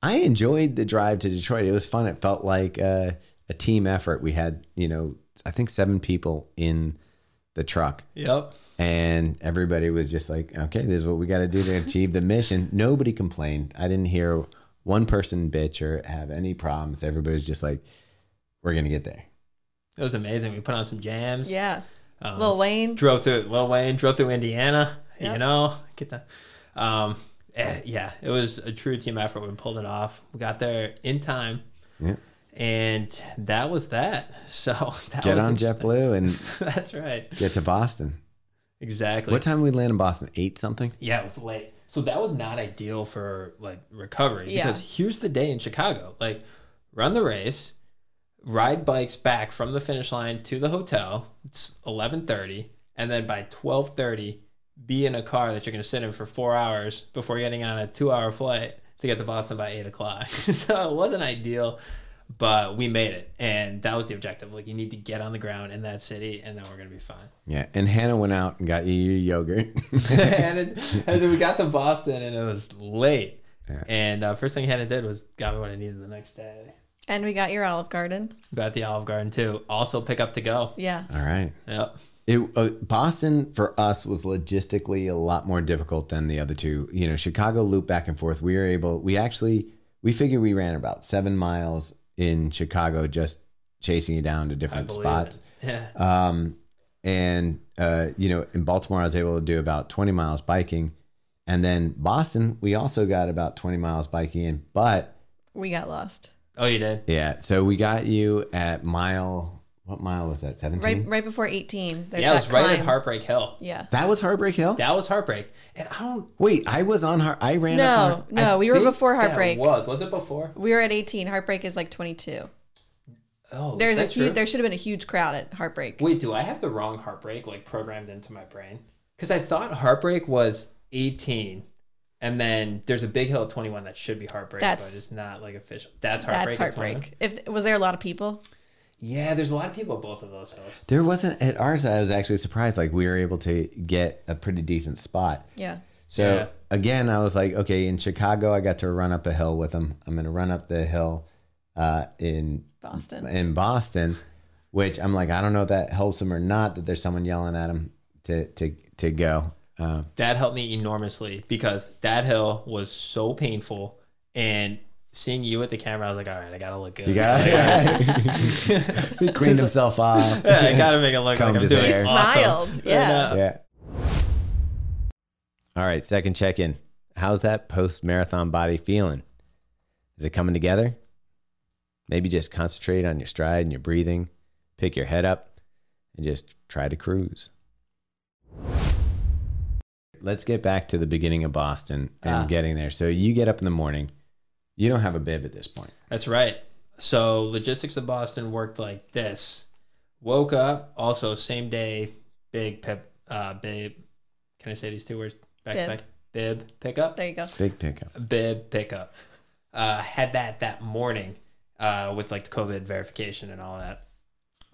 S2: I enjoyed the drive to Detroit. It was fun. It felt like uh, a team effort. We had, you know, I think seven people in the truck
S1: Yep.
S2: And everybody was just like, okay, this is what we got to do to achieve the mission. Nobody complained. I didn't hear one person bitch or have any problems. Everybody's just like, we're going to get there.
S1: It was amazing. We put on some jams.
S3: yeah.
S1: Um,
S3: Lil Wayne.
S1: drove through Lil Wayne, drove through Indiana.
S3: Yep.
S1: You know, get the, um, eh, yeah, it was a true team effort. We pulled it off. We got there in time,
S2: Yeah.
S1: and that was that. So that
S2: Get
S1: was
S2: on
S1: interesting.
S2: JetBlue and
S1: That's right.
S2: get to Boston.
S1: Exactly.
S2: What time did we land in Boston? Eight something?
S1: Yeah, it was late. So that was not ideal for like recovery
S3: Yeah.
S1: because here's the day in Chicago. Like run the race, ride bikes back from the finish line to the hotel. It's 11:30 and then by 12:30 be in a car that you're going to sit in for 4 hours before getting on a 2-hour flight to get to Boston by 8 o'clock. so it wasn't ideal, but we made it. And that was the objective. Like you need to get on the ground in that city and then we're going to be fine.
S2: Yeah. And Hannah went out and got you your yogurt.
S1: and, it, and then we got to Boston and it was late.
S2: Yeah.
S1: And uh, first thing Hannah did was got me what I needed the next day.
S3: And we got your Olive Garden.
S1: Got the Olive Garden too. Also pick up to go.
S3: Yeah.
S2: All right.
S1: Yep.
S2: It, uh, Boston for us was logistically a lot more difficult than the other two. You know, Chicago loop back and forth. We were able. We actually we figured we ran about seven miles in Chicago just chasing you down to different spots.
S1: it. Yeah.
S2: Um, and uh, you know, in Baltimore, I was able to do about twenty miles biking, and then Boston, we also got about twenty miles biking in. But
S3: We got lost.
S1: Oh, you did?
S2: yeah, so we got you at mile. What mile was that? Seventeen.
S3: Right right before 18. There's
S1: yeah, it
S3: that
S1: was right at. Heartbreak Hill.
S3: Yeah.
S2: That was Heartbreak Hill.
S1: That was Heartbreak. And I don't.
S2: Wait, I was on Heart. I ran. up
S3: No,
S2: Heart-
S3: no,
S1: I
S3: we were
S1: think
S3: before
S1: that
S3: Heartbreak.
S1: was. Was it before?
S3: We were at 18. Heartbreak is like 22.
S1: Oh,
S3: There's
S1: is
S3: a
S1: that
S3: huge,
S1: true?
S3: there should have been a huge crowd at Heartbreak.
S1: Wait, do I have the wrong Heartbreak like programmed into my brain? Because I thought Heartbreak was 18. And then there's a big hill at 21 that should be Heartbreak,
S3: That's-
S1: but it's not like official. That's Heartbreak.
S3: That's
S1: at 21?
S3: Heartbreak. If was there a lot of people?
S1: Yeah, there's a lot of people at both of those hills.
S2: There wasn't at ours. I was actually surprised. Like we were able to get a pretty decent spot.
S3: Yeah.
S2: So
S1: Yeah.
S2: again, I was like, okay, in Chicago, I got to run up a hill with them. I'm going to run up the hill uh, in
S3: Boston.
S2: in Boston, which I'm like, I don't know if that helps them or not. That there's someone yelling at them to to to go. Uh,
S1: That helped me enormously because that hill was so painful. And seeing you at the camera, I was like, all right, I got to look good.
S2: you got he cleaned himself off.
S1: Yeah, I got to make it look
S2: Combed
S1: like I'm
S2: his
S1: doing
S2: hair.
S3: He
S1: awesome.
S3: smiled.
S1: Right
S3: Yeah.
S1: now.
S2: Yeah. All right, second check in. How's that post marathon body feeling? Is it coming together? Maybe just concentrate on your stride and your breathing, pick your head up, and just try to cruise. Let's get back to the beginning of Boston and
S1: Ah.
S2: getting there. So you get up in the morning. You don't have a bib at this point.
S1: That's right. So logistics of Boston worked like this. Woke up, also same day, big pip, uh, bib. Can I say these two words back
S3: Bib.
S1: to back? Bib pickup.
S3: There you go.
S2: Big pickup.
S1: Bib pickup. Uh, had that that morning uh, with like the COVID verification and all that.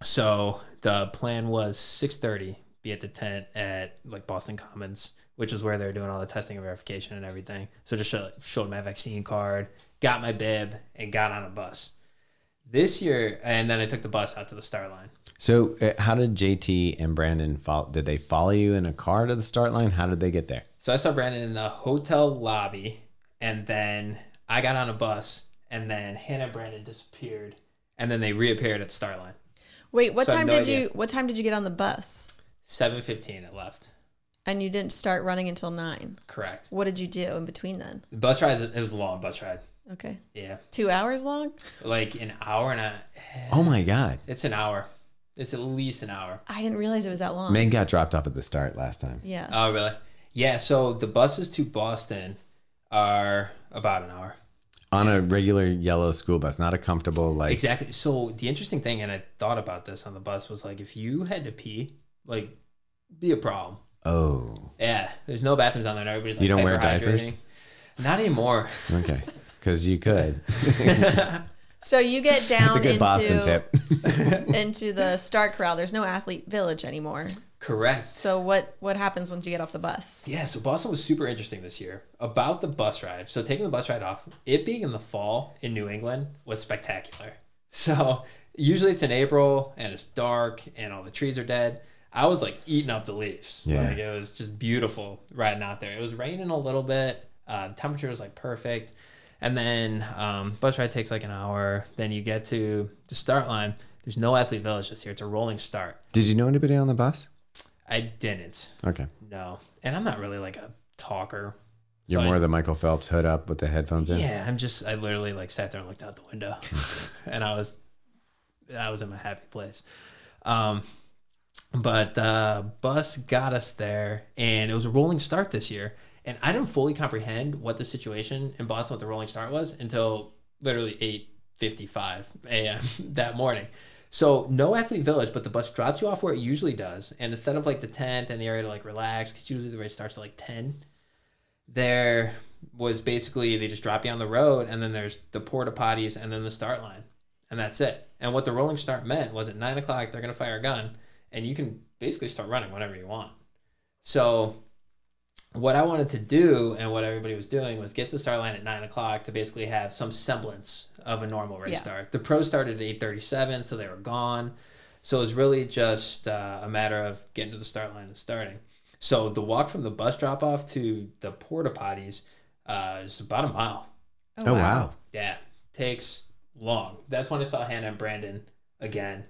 S1: So the plan was six thirty. Be at the tent at like Boston Commons, which is where they're doing all the testing and verification and everything. So just show, showed my vaccine card, got my bib, and got on a bus. This year, and then I took the bus out to the start line.
S2: So, uh, how did JT and Brandon follow? Did they follow you in a car to the start line? How did they get there?
S1: So I saw Brandon in the hotel lobby, and then I got on a bus, and then Hannah and Brandon disappeared, and then they reappeared at the start line.
S3: Wait, what
S1: So
S3: time
S1: no
S3: did
S1: idea.
S3: you what time did you get on the bus?
S1: Seven fifteen, it left.
S3: And you didn't start running until nine.
S1: Correct.
S3: What did you do in between then?
S1: The bus ride, it was a long bus ride.
S3: Okay.
S1: Yeah,
S3: Two hours long?
S1: like an hour and a.
S2: Oh my God.
S1: It's an hour. It's at least an hour.
S3: I didn't realize it was that long.
S2: Man got dropped off at the start last time.
S3: Yeah.
S1: Oh, really? Yeah. So the buses to Boston are about an hour.
S2: On a regular yellow school bus, not a comfortable, like,
S1: Exactly. So the interesting thing, and I thought about this on the bus, was like if you had to pee, like, be a problem.
S2: oh,
S1: Yeah. There's no bathrooms on there. and Everybody's like,
S2: You don't wear diapers?
S1: Not anymore.
S2: okay. Because you could.
S3: So you get down
S2: That's a good Boston
S3: into
S2: tip.
S3: into the start corral. There's no athlete village anymore.
S1: Correct.
S3: So what what happens once you get off the bus?
S1: Yeah, so Boston was super interesting this year about the bus ride. So taking the bus ride off, it being in the fall in New England was spectacular. So usually it's in April and it's dark and all the trees are dead. I was like eating up the leaves.
S2: Yeah.
S1: Like it was just beautiful riding out there. It was raining a little bit. Uh, the temperature was like perfect. And then um, bus ride takes like an hour. Then you get to the start line. There's no athlete village this year. It's a rolling start.
S2: Did you know anybody on the bus?
S1: I didn't.
S2: Okay.
S1: No. And I'm not really like a talker.
S2: You're
S1: So I-
S2: more the Michael Phelps hood up with the headphones in?
S1: Yeah, I'm just I literally like sat there and looked out the window, and I was I was in my happy place. Um, but uh, bus got us there, and it was a rolling start this year, and I didn't fully comprehend what the situation in Boston with the rolling start was until literally eight fifty five a.m. that morning. So no athlete village, but the bus drops you off where it usually does, and instead of like the tent and the area to like relax, because usually the race starts at like ten there was basically they just drop you on the road and then there's the porta potties and then the start line and that's it and what the rolling start meant was at nine o'clock they're going to fire a gun and you can basically start running whenever you want so what i wanted to do and what everybody was doing was get to the start line at nine o'clock to basically have some semblance of a normal race
S3: Yeah.
S1: start the pros started at 8.37 so they were gone so it was really just uh, a matter of getting to the start line and starting so the walk from the bus drop off to the porta potties uh, is about a mile.
S2: Oh, wow.
S1: Yeah, takes long. That's when I saw Hannah and Brandon again.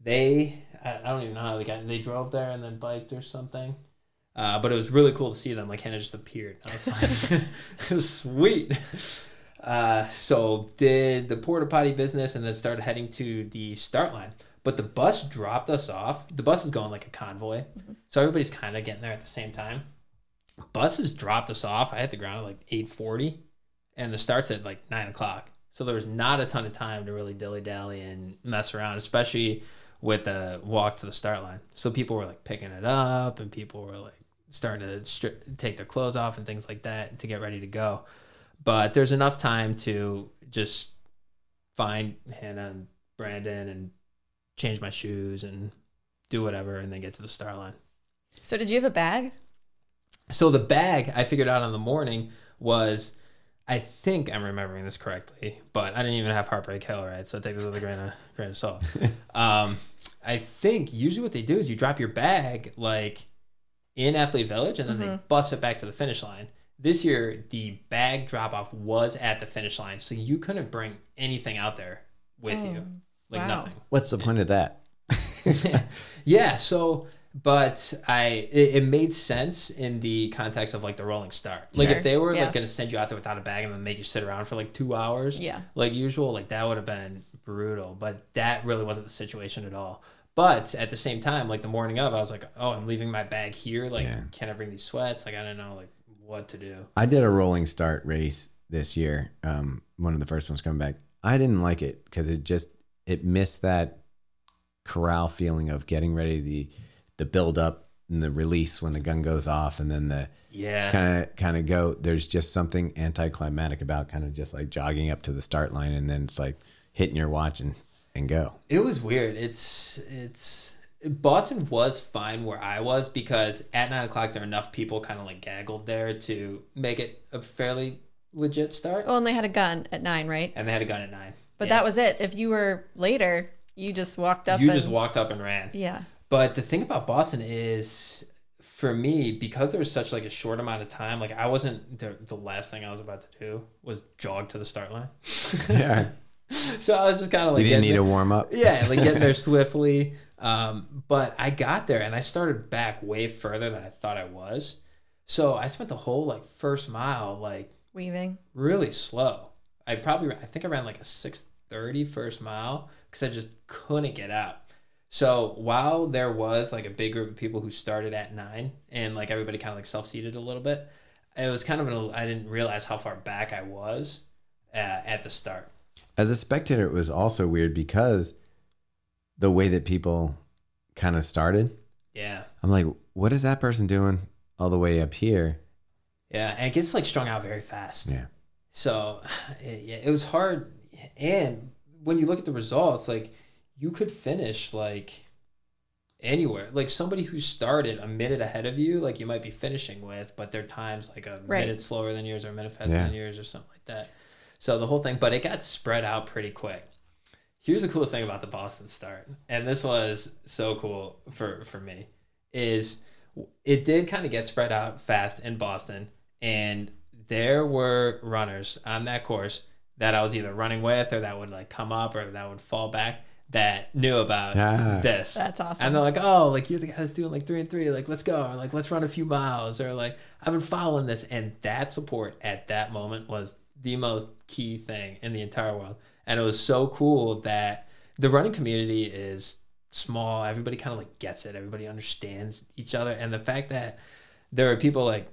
S1: They, I, I don't even know how they got. They drove there and then biked or something. Uh, but it was really cool to see them. Like Hannah just appeared. I was like, sweet. Uh, so did the porta potty business and then started heading to the start line. But the bus dropped us off. The bus is going like a convoy, so everybody's kind of getting there at the same time. Buses dropped us off. I hit the ground at like eight forty, and the start's at like nine o'clock. So there was not a ton of time to really dilly dally and mess around, especially with the walk to the start line. So people were like picking it up, and people were like starting to stri- take their clothes off and things like that to get ready to go. But there's enough time to just find Hannah and Brandon and change my shoes and do whatever, and then get to the star line.
S3: So did you have a bag?
S1: So the bag I figured out in the morning was, I think I'm remembering this correctly, but I didn't even have Heartbreak Hill, right? So take this with a grain of grain of salt. um, I think usually what they do is you drop your bag like in Athlete Village, and then they mm-hmm. bus it back to the finish line. This year, the bag drop off was at the finish line, so you couldn't bring anything out there with you, oh, like
S3: wow.
S1: nothing.
S2: What's the point of that?
S1: Yeah, so but I it, it made sense in the context of like the rolling start. Like
S3: Sure,
S1: if they were
S3: yeah.
S1: like gonna send you out there without a bag and then make you sit around for like two hours,
S3: Yeah.
S1: like usual, like that would have been brutal. But that really wasn't the situation at all. But at the same time, like the morning of, I was like, oh, I'm leaving my bag here. Like,
S2: Yeah.
S1: can I bring these sweats? Like, I don't know, like what to do.
S2: I did a rolling start race this year. Um, one of the first ones coming back. I didn't like it because it just it missed that corral feeling of getting ready the the build up and the release when the gun goes off and then the
S1: Yeah,
S2: kind of kind of go. There's just something anticlimactic about kind of just like jogging up to the start line and then it's like hitting your watch and and go.
S1: It was weird. It's it's Boston was fine where I was because at nine o'clock there were enough people kind of like gaggled there to make it a fairly legit start,
S3: Oh, and they had a gun at nine, right?
S1: and they had a gun at nine.
S3: But
S1: Yeah.
S3: that was it. If you were later, you just walked up.
S1: you
S3: and,
S1: just walked up and ran.
S3: Yeah.
S1: But the thing about Boston is for me, because there was such like a short amount of time, like I wasn't the, the last thing I was about to do was jog to the start line.
S2: Yeah.
S1: so I was just kind of like
S2: You didn't need
S1: there-
S2: to warm up.
S1: yeah, like getting there swiftly. Um, but I got there and I started back way further than I thought I was. So I spent the whole like first mile like
S3: Weaving.
S1: really slow. I probably I think I ran like a 6:30 first mile because I just couldn't get out. So while there was like a big group of people who started at nine and like everybody kind of like self seated a little bit, it was kind of an I didn't realize how far back I was uh, at the start.
S2: As a spectator, it was also weird because the way that people kind of started,
S1: Yeah.
S2: I'm like, what is that person doing all the way up here?
S1: Yeah, and it gets like strung out very fast.
S2: Yeah.
S1: So, it, yeah, it was hard. And when you look at the results, like you could finish like anywhere. Like somebody who started a minute ahead of you, like you might be finishing with, but their time's like a
S3: Right.
S1: minute slower than yours or a minute faster
S2: Yeah.
S1: than yours or something like that. So the whole thing, but it got spread out pretty quick. Here's the coolest thing about the Boston start, and this was so cool for for me, is it did kind of get spread out fast in Boston, and there were runners on that course that I was either running with or that would like come up or that would fall back that knew about
S2: Ah.
S1: this.
S3: That's awesome.
S1: And they're like, oh, like you're the guy that's doing like three and three. Like, let's go. Or like, let's run a few miles. Or like, I've been following this. And that support at that moment was the most key thing in the entire world. And it was so cool that the running community is small. Everybody kind of like gets it. Everybody understands each other. And the fact that there are people like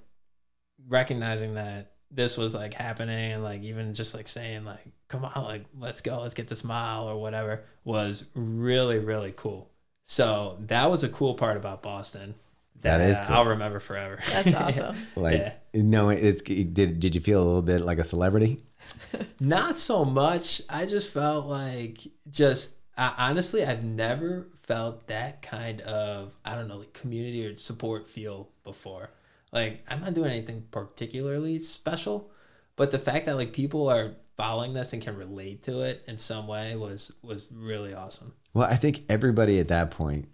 S1: recognizing that this was like happening and like even just like saying like come on like let's go let's get this mile or whatever was really really cool so that was a cool part about boston
S2: That is cool.
S1: i'll remember forever
S3: That's awesome.
S2: Like,
S1: Yeah.
S2: no, it's did did you feel a little bit like a celebrity?
S1: not so much i just felt like just I, honestly i've never felt that kind of i don't know like community or support feel before like i'm not doing anything particularly special but the fact that like people are following this and can relate to it in some way was was really awesome
S2: Well, I think everybody at that point,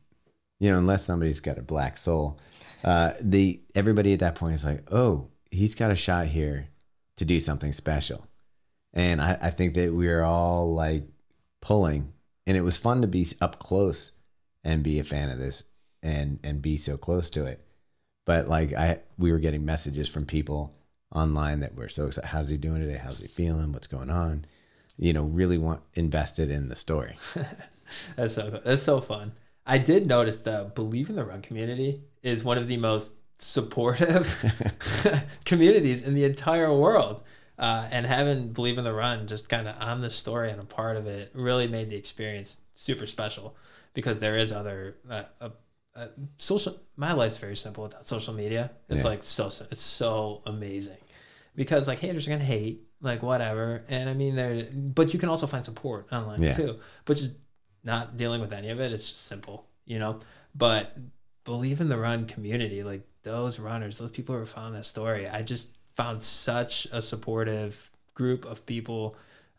S2: you know, unless somebody's got a black soul, uh, the everybody at that point is like, oh, he's got a shot here to do something special, and I, I think that we are all like pulling, and it was fun to be up close and be a fan of this and and be so close to it. But like I, we were getting messages from people online that were so excited. How's he doing today? How's he feeling? What's going on? You know, really want invested in the story.
S1: That's so that's so fun. I did notice the Believe in the Run community is one of the most supportive communities in the entire world. Uh, and having Believe in the Run just kind of on the story and a part of it really made the experience super special because there is other uh, uh, uh, social. My life's very simple without social media. It's
S2: Yeah.
S1: like so it's so amazing because like haters are gonna hate like whatever, and I mean there, but you can also find support online
S2: Yeah.
S1: too. But just not dealing with any of it. It's just simple, you know. But believe in the run community, like those runners, those people who are following that story. I just found such a supportive group of people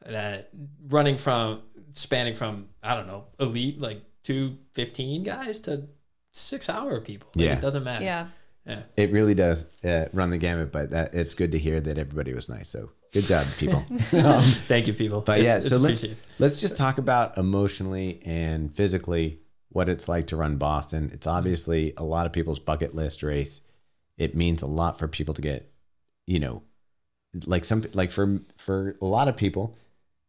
S1: that running from spanning from I don't know elite like two fifteen guys to six hour people. Like,
S2: Yeah.
S1: it doesn't matter.
S3: Yeah.
S1: yeah.
S2: It really does uh, run the gamut, but that it's good to hear that everybody was nice. So good job, people. um,
S1: Thank you, people.
S2: but
S1: It's-
S2: yeah,
S1: it's
S2: so let's let's just talk about emotionally and physically what it's like to run Boston. It's obviously a lot of people's bucket list race. It means a lot for people to get, you know, like some like for for a lot of people,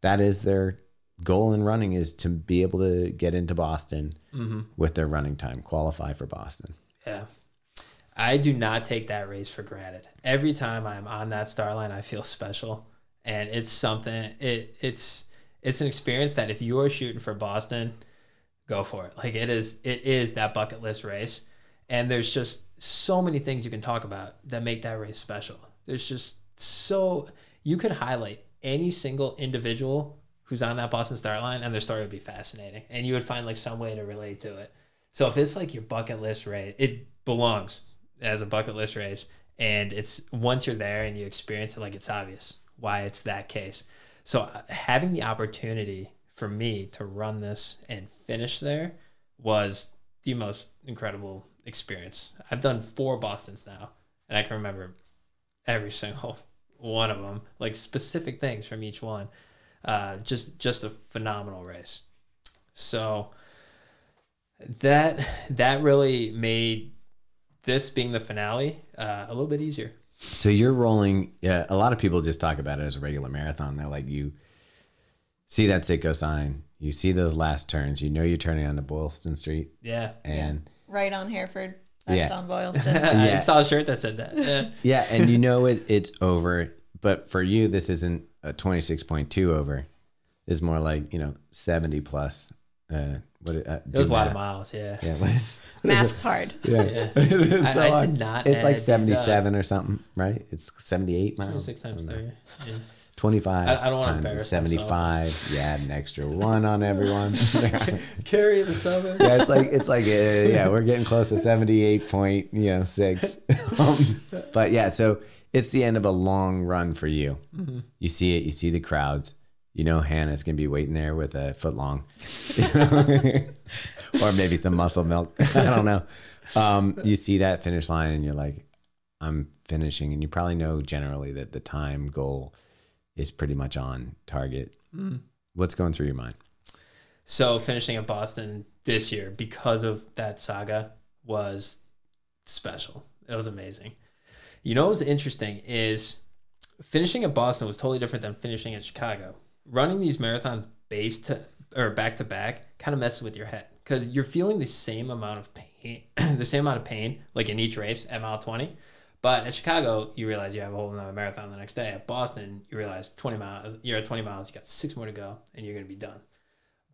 S2: that is their goal in running is to be able to get into Boston
S1: Mm-hmm.
S2: with their running time, qualify for Boston.
S1: Yeah. I do not take that race for granted. Every time I'm on that star line, I feel special. And it's something it it's it's an experience that if you are shooting for Boston, go for it. Like it is it is that bucket list race. And there's just so many things you can talk about that make that race special. There's just so you could highlight any single individual who's on that Boston start line and their story would be fascinating. And you would find like some way to relate to it. So if it's like your bucket list race, it belongs as a bucket list race. And it's once you're there and you experience it, like it's obvious why it's that case. So uh, having the opportunity for me to run this and finish there was the most incredible experience. I've done four Boston's now, and I can remember every single one of them, like specific things from each one. Uh, just just a phenomenal race. So that that really made this being the finale uh, a little bit easier.
S2: So you're rolling. Yeah, a lot of people just talk about it as a regular marathon. They're like, you see that Citgo sign, you see those last turns, you know you're turning onto Boylston Street,
S1: Yeah.
S2: and
S3: Right on Hereford, left
S2: Yeah.
S3: on Boylston.
S1: I
S2: Yeah.
S1: saw a shirt that said that. Yeah.
S2: yeah, and you know it, it's over. But for you, this isn't a 26.2 over. It's more like you know 70 plus. Uh, what uh,
S1: It was a lot of miles. Yeah.
S2: Yeah, what is,
S3: Math's hard.
S2: yeah.
S1: Yeah.
S2: It is
S1: I-
S2: so
S1: I
S2: hard.
S1: did not
S2: It's like 77 or something, right? It's 78 miles.
S1: 26 times three. Yeah.
S2: 25
S1: I- I don't wanna
S2: times
S1: embarrass
S2: 75 you add an extra one on everyone
S1: Carry the seven.
S2: Yeah, it's like it's like uh, yeah we're getting close to 78 point you know six um, but yeah so it's the end of a long run for you
S1: Mm-hmm.
S2: you see it you see the crowds you know hannah's gonna be waiting there with a foot long or maybe some muscle milk i don't know um, you see that finish line and you're like i'm finishing and you probably know generally that the time goal is pretty much on target
S1: Mm.
S2: what's going through your mind
S1: So finishing at Boston this year because of that saga was special. It was amazing. You know what was interesting is finishing at Boston was totally different than finishing at Chicago. Running these marathons based to or back to back kind of messes with your head because you're feeling the same amount of pain, the same amount of pain like in each race at mile 20. But at Chicago, you realize you have a whole another marathon the next day. At Boston, you realize 20 miles, you're at 20 miles, you got six more to go, and you're going to be done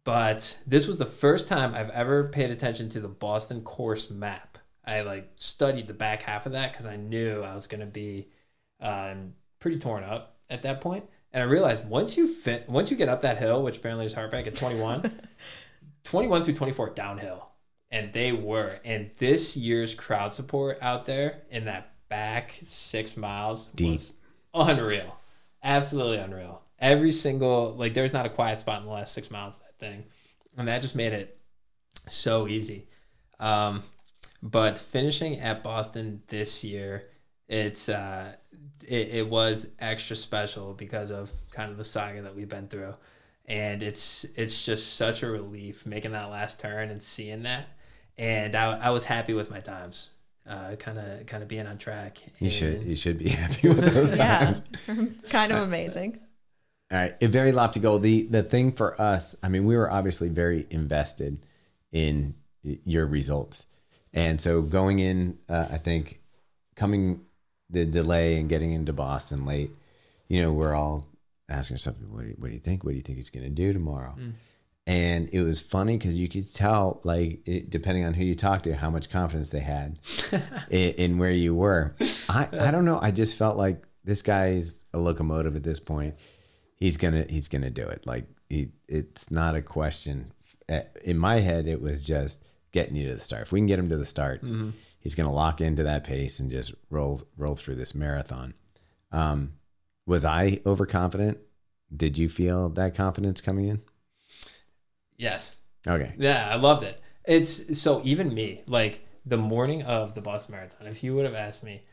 S1: but this was the first time I've ever paid attention to the Boston course map. I like studied the back half of that because I knew I was going to be um, pretty torn up at that point. And I realized once you fit, once you get up that hill, which apparently is Heartbreak at 21, 21 through 24 downhill. And they were. And this year's crowd support out there in that back six miles
S2: Deep.
S1: was unreal. Absolutely unreal. Every single, like, there's not a quiet spot in the last six miles of that thing. And that just made it so easy. Um, but finishing at Boston this year, it's uh, it, it was extra special because of kind of the saga that we've been through, and it's it's just such a relief making that last turn and seeing that, and I, I was happy with my times, kind of kind of being on track.
S2: you should you should be happy with those
S3: Yeah.
S2: times.
S3: kind of amazing.
S2: All right, a very lofty goal. The the thing for us, I mean, we were obviously very invested in your results, and so going in, uh, I think coming the delay and getting into Boston late, you know, we're all asking ourselves, what do you, what do you think? What do you think he's going to do tomorrow? And it was funny because you could tell, like, it, depending on who you talked to, how much confidence they had in, in where you were. I, I don't know. I just felt like this guy's a locomotive at this point. He's gonna he's gonna do it. Like he, it's not a question. Eh, In my head, it was just getting you to the start. If we can get him to the start, he's gonna lock into that pace and just roll roll through this marathon. Um, was I overconfident? Did you feel that confidence coming in?
S1: yes,
S2: Okay.
S1: Yeah, I loved it. It's so even me, like the morning of the Boston Marathon, if you would have asked me,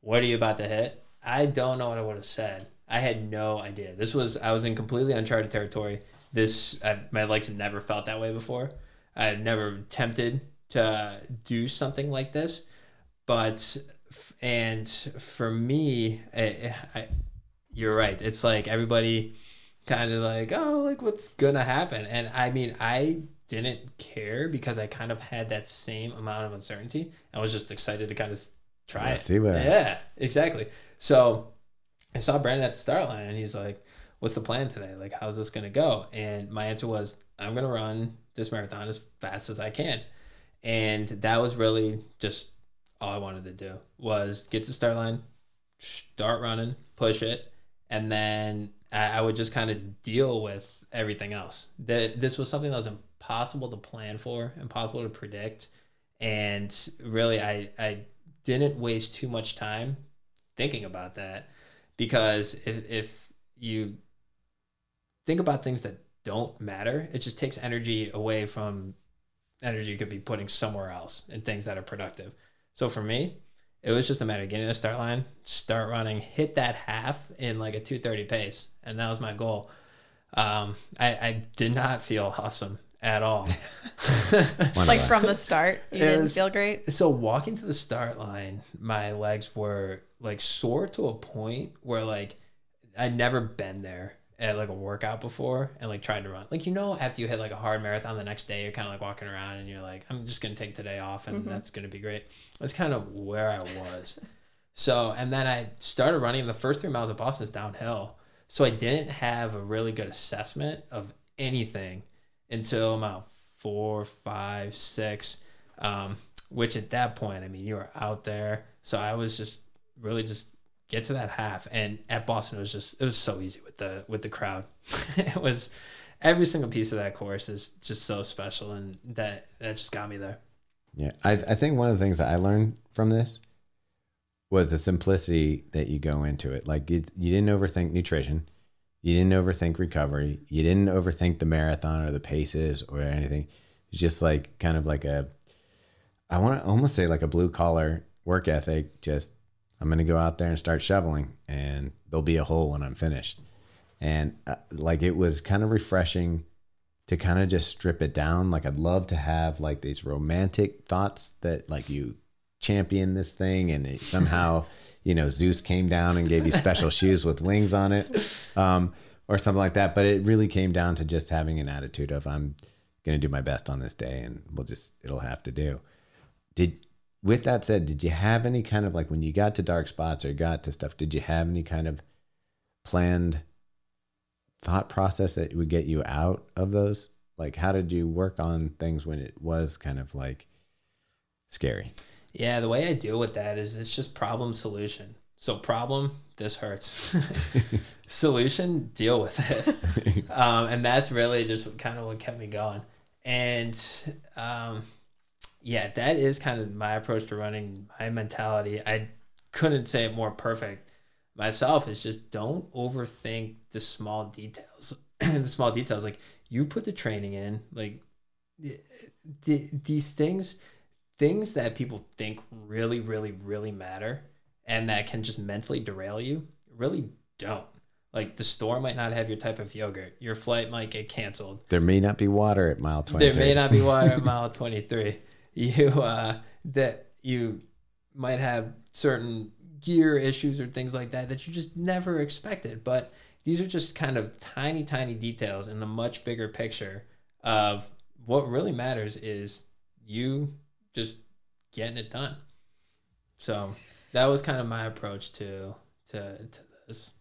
S1: what are you about to hit? I don't know what I would have said. I had no idea. This was, I was in completely uncharted territory. This, I, my legs had never felt that way before. I had never attempted to do something like this. But, and for me, I, I, you're right. It's like everybody kind of like, oh, like what's gonna happen? And I mean, I didn't care because I kind of had that same amount of uncertainty. I was just excited to kind of try
S2: Let's
S1: it.
S2: see what
S1: yeah, exactly. So I saw Brandon at the start line, and he's like, "What's the plan today? Like, how's this gonna go?" And my answer was, "I'm gonna run this marathon as fast as I can." And that was really just all I wanted to do was get to the start line, start running, push it, and then I, I would just kind of deal with everything else. The, this was something that was impossible to plan for, impossible to predict, and really, I I didn't waste too much time thinking about that. Because if if you think about things that don't matter, it just takes energy away from energy could be putting somewhere else in things that are productive. So for me, it was just a matter of getting to the start line, start running, hit that half in like a 230 pace. And that was my goal. Um, I, I did not feel awesome at all.
S3: like from the start, you
S1: It
S3: didn't
S1: was-
S3: feel great.
S1: So walking to the start line, my legs were like sore to a point where like I'd never been there at like a workout before and like tried to run. Like you know, after you hit like a hard marathon the next day, you're kind of like walking around and you're like, I'm just gonna take today off and that's gonna be great. That's kind of where I was. so and then I started running. The first three miles of Boston's downhill, so I didn't have a really good assessment of anything until about four, five, six. Um, which at that point, I mean, you were out there. So I was just really just get to that half. And at Boston, it was just it was so easy with the with the crowd. it was every single piece of that course is just so special, and that that just got me there.
S2: Yeah, I, I think one of the things that I learned from this was the simplicity that you go into it. Like you, you didn't overthink nutrition, you didn't overthink recovery, you didn't overthink the marathon or the paces or anything. It's just like kind of like a, I want to almost say like a blue collar work ethic. Just I'm going to go out there and start shoveling, and there'll be a hole when I'm finished. And uh, like it was kind of refreshing to kind of just strip it down. Like I'd love to have like these romantic thoughts that like you champion this thing and it somehow, you know, Zeus came down and gave you special shoes with wings on it. Um, or something like that. But it really came down to just having an attitude of I'm gonna do my best on this day and we'll just it'll have to do. Did with that said, did you have any kind of like when you got to dark spots or got to stuff, did you have any kind of planned thought process that would get you out of those? Like, how did you work on things when it was kind of like scary?
S1: Yeah, the way I deal with that is it's just problem solution. So problem, this hurts. Solution, deal with it. um, and that's really just kind of what kept me going. And um, yeah, that is kind of my approach to running, my mentality. I couldn't say it more perfect myself. Is just don't overthink the small details. the small details, like you put the training in, like th- th- these things, things that people think really, really, really matter, and that can just mentally derail you, really don't. Like the store might not have your type of yogurt. Your flight might get canceled.
S2: There may not be water at mile 23.
S1: There may not be water at mile 23. You uh that you might have certain gear issues or things like that that you just never expected, but these are just kind of tiny tiny details in the much bigger picture of what really matters is you just getting it done. So, that was kind of my approach to to to this.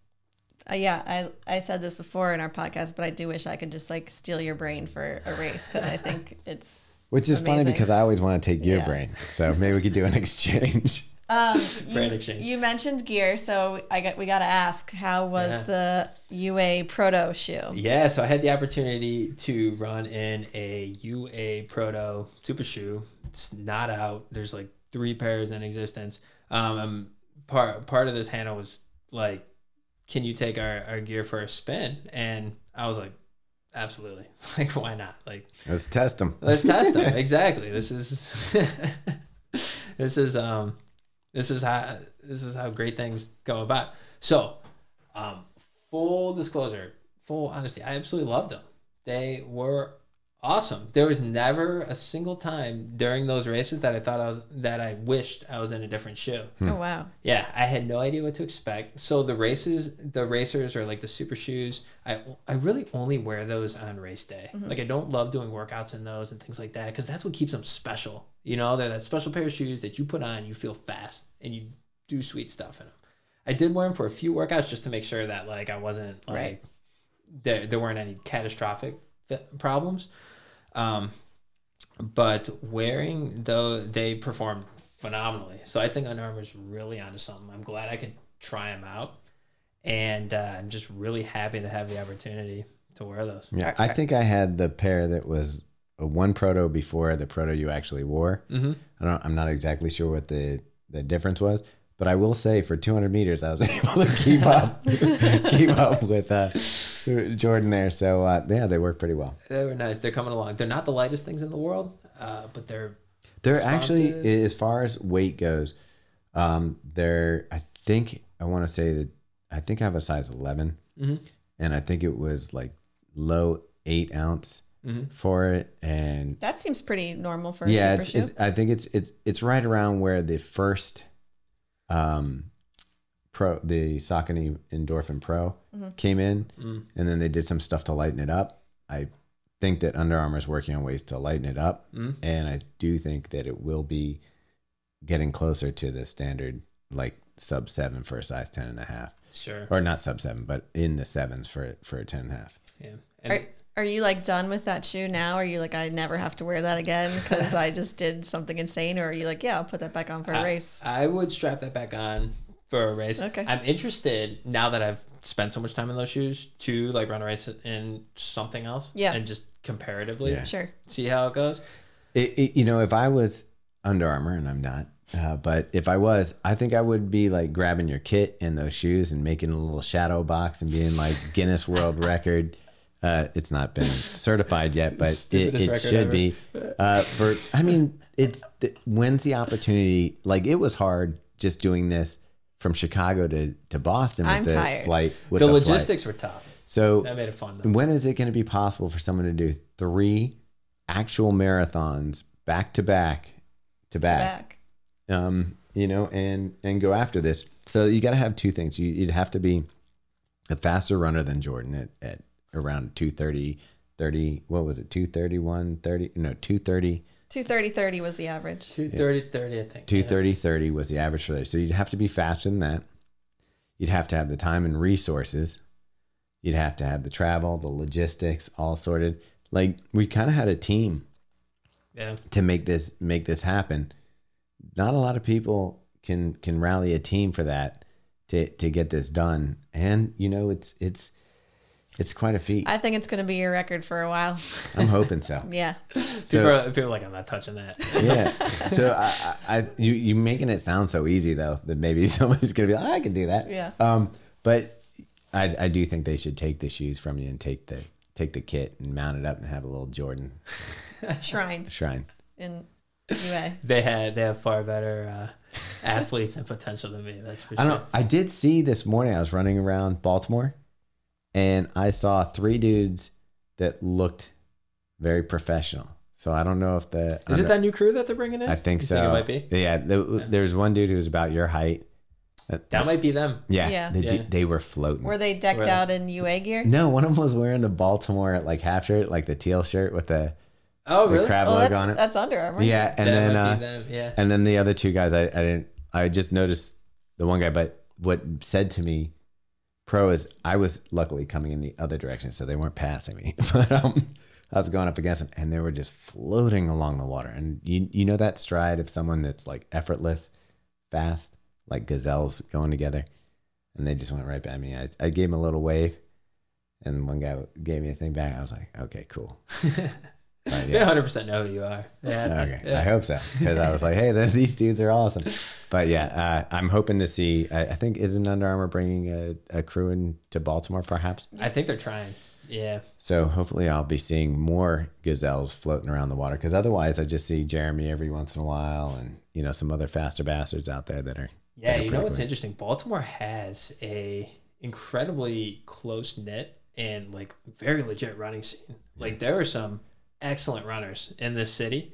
S3: Uh, yeah, I I said this before in our podcast, but I do wish I could just like steal your brain for a race because I think it's
S2: Which is funny because I always want to take your
S3: Yeah.
S2: brain. So maybe we could do an exchange.
S3: Um,
S1: Brand
S3: you,
S1: exchange.
S3: you mentioned gear, so I got we got to ask, how was
S1: Yeah.
S3: the UA Proto shoe?
S1: Yeah, so I had the opportunity to run in a UA Proto Super Shoe. It's not out. There's like three pairs in existence. Um, and part part of this handle was like, can you take our, our gear for a spin? And I was like, absolutely. Like, why not? Like,
S2: Let's test them.
S1: Let's test them. exactly. This is this is um this is how this is how great things go about. So, um, full disclosure, full honesty, I absolutely loved them. They were awesome. There was never a single time during those races that I thought I was that I wished I was in a different shoe. Hmm.
S3: Oh wow,
S1: Yeah, I had no idea what to expect. So the races, the racers are like the super shoes. I I really only wear those on race day. Mm-hmm. Like I don't love doing workouts in those and things like that because that's what keeps them special. You know, they're that special pair of shoes that you put on, you feel fast, and you do sweet stuff in them. I did wear them for a few workouts just to make sure that like I wasn't like
S3: Right.
S1: there there weren't any catastrophic fi- problems. Um, but wearing though they performed phenomenally. So I think Under Armour's really onto something. I'm glad I could try them out, and uh, I'm just really happy to have the opportunity to wear those.
S2: Yeah, I think I had the pair that was a one proto before the proto you actually wore.
S1: Mm-hmm.
S2: I don't. I'm not exactly sure what the the difference was, but I will say for 200 meters, I was able to keep up, keep up with uh, Jordan there. So uh, yeah, they work pretty well.
S1: They were nice. They're coming along. They're not the lightest things in the world. uh, but they're
S2: They're actually, as far as weight goes, um, they're. I think I want to say that I think I have a size 11
S1: Mhm.
S2: and I think it was like low eight ounce
S1: Mhm.
S2: for it, and
S3: That seems pretty normal for a
S2: yeah,
S3: super
S2: it's,
S3: shoe.
S2: it's, I think it's it's it's right around where the first, um, pro the Saucony Endorphin Pro
S3: Mm-hmm.
S2: came in,
S1: Mm.
S2: and then they did some stuff to lighten it up. I think that Under Armour is working on ways to lighten it up,
S1: Mm.
S2: and I do think that it will be getting closer to the standard like sub seven for a size ten and a half,
S1: sure.
S2: or not sub seven, but in the sevens for for a ten and a half.
S1: Yeah. And
S3: Are, are you like done with that shoe now? Are you like, I never have to wear that again because I just did something insane? Or are you like, yeah, I'll put that back on for a
S1: I-
S3: race?
S1: I would strap that back on for a race.
S3: Okay.
S1: I'm interested now that I've spent so much time in those shoes to like run a race in something else.
S3: Yeah.
S1: And just comparatively
S2: Yeah.
S3: Sure.
S1: see how it goes.
S2: It, it, you know, if I was Under Armour, and I'm not, uh, but if I was, I think I would be like grabbing your kit and those shoes and making a little shadow box and being like Guinness World Record. Uh, it's not been certified yet, but it, it should
S1: ever.
S2: be. Uh, for I mean, it's the, when's the opportunity? Like it was hard just doing this from Chicago to to Boston with
S3: I'm
S2: the
S3: tired.
S2: flight. With
S1: the
S2: the flight.
S1: logistics were tough.
S2: So
S1: That made it fun though.
S2: when is it going to be possible for someone to do three actual marathons back to back to back?
S3: Back.
S2: Um, you know, and and go after this. So you got to have two things. You, you'd have to be a faster runner than Jordan at, at around 230, 30. What was it? 231, 30? No, 230.
S3: 230 30 was the average.
S1: 230 30, I think.
S2: 230 30 was the average for this. So you'd have to be faster than that. You'd have to have the time and resources. You'd have to have the travel, the logistics all sorted. Like we kind of had a team
S1: Yeah.
S2: to make this make this happen. Not a lot of people can can rally a team for that to to get this done. And you know, it's it's it's quite a feat.
S3: I think it's going to be your record for a while.
S2: I'm hoping so.
S3: yeah.
S1: People,
S2: So
S1: are, people are like, I'm not touching that.
S2: yeah. So I, I, I you you making it sound so easy though that maybe somebody's gonna be like, I can do that.
S3: Yeah.
S2: Um, but I I do think they should take the shoes from you and take the take the kit and mount it up and have a little Jordan
S3: Shrine
S2: shrine.
S3: in UA.
S1: they had they have far better uh, athletes and potential than me. That's for sure.
S2: I
S1: sure.
S2: don't know. I did see this morning. I was running around Baltimore, and I saw three dudes that looked very professional. So I don't know if the
S1: Is
S2: under-
S1: it that new crew that they're bringing in?
S2: I think
S1: You
S2: so.
S1: it might be.
S2: Yeah, the, there's one dude who was about your height.
S1: That might be them.
S2: Yeah,
S3: Yeah.
S2: They,
S1: Yeah.
S2: they were floating.
S3: Were they decked
S1: Right.
S3: out in UA gear?
S2: No, one of them was wearing the Baltimore like half shirt, like the teal shirt with the,
S1: Oh, really the
S2: crab
S3: Oh,
S2: logo
S3: that's,
S2: on it.
S3: that's Under Armour.
S2: Yeah, and
S1: that
S2: then
S1: might
S2: uh,
S1: be them. Yeah.
S2: and then the other two guys, I, I didn't. I just noticed the one guy, but what said to me, pro is I was luckily coming in the other direction, so they weren't passing me, but um, I was going up against them, and they were just floating along the water. And you you know that stride of someone that's like effortless, fast, like gazelles going together, and they just went right by me. I I gave him a little wave, and one guy gave me a thing back. I was like, okay, cool. But,
S1: They 100 percent know who you are. Yeah.
S2: Okay,
S1: Yeah.
S2: I hope so because I was like, "Hey, these dudes are awesome." But yeah, uh, I'm hoping to see. I, I think isn't Under Armour bringing a, a crew into Baltimore, perhaps.
S1: I think they're trying. Yeah.
S2: So hopefully, I'll be seeing more gazelles floating around the water. Because otherwise, I just see Jeremy every once in a while, and you know some other faster bastards out there that are.
S1: Yeah,
S2: that are
S1: you know what's interesting? Baltimore has a incredibly close knit and like very legit running scene. Like there are some excellent runners in this city,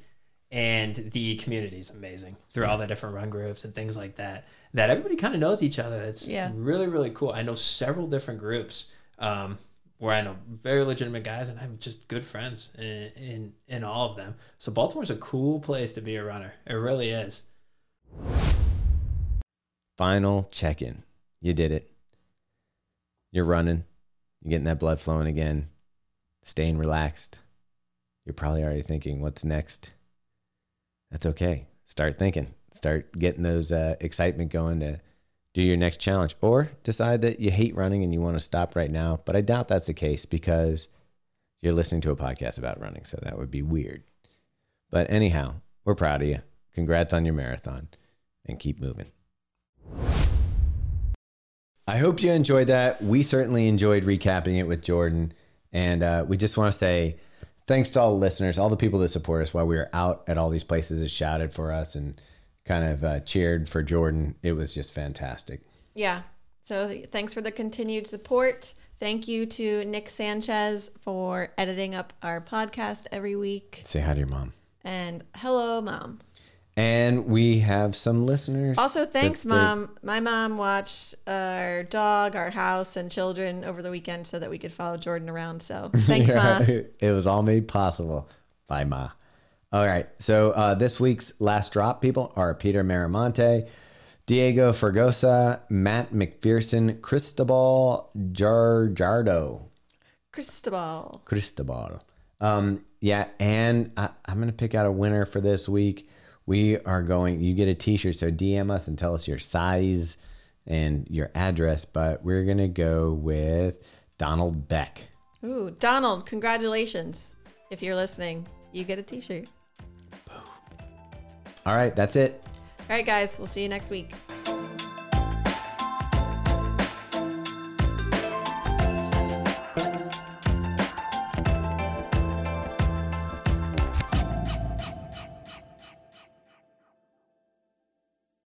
S1: and the community is amazing through all the different run groups and things like that. That everybody kind of knows each other. It's
S3: Yeah.
S1: really really cool. I know several different groups um, where I know very legitimate guys, and I'm just good friends in, in in all of them. So Baltimore's a cool place to be a runner. It really is.
S2: Final check in. You did it. You're running. You're getting that blood flowing again. Staying relaxed. You're probably already thinking, what's next? That's okay. Start thinking. Start getting those uh, excitement going to do your next challenge. Or decide that you hate running and you want to stop right now. But I doubt that's the case because you're listening to a podcast about running. So that would be weird. But anyhow, we're proud of you. Congrats on your marathon and keep moving. I hope you enjoyed that. We certainly enjoyed recapping it with Jordan. And uh, we just want to say thanks to all the listeners, all the people that support us while we were out at all these places that shouted for us and kind of uh, cheered for Jordan. It was just fantastic.
S3: Yeah. So th- thanks for the continued support. Thank you to Nick Sanchez for editing up our podcast every week.
S2: Say hi to your mom.
S3: And hello, mom.
S2: And we have some listeners.
S3: Also, thanks, mom. My mom watched our dog, our house, and children over the weekend so that we could follow Jordan around. So thanks,
S2: Yeah,
S3: mom.
S2: It was all made possible by Ma. All right. So uh, this week's last drop people are Peter Maramonte, Diego Fergosa, Matt McPherson, Cristobal Jarjardo.
S3: Cristobal.
S2: Cristobal. Um, yeah, and I, I'm gonna pick out a winner for this week. We are going. You get a T-shirt, so DM us and tell us your size and your address. But we're gonna go with Donald Beck.
S3: Ooh, Donald, congratulations. If you're listening, you get a t shirt.
S2: All right, that's it.
S3: All right, guys, we'll see you next week.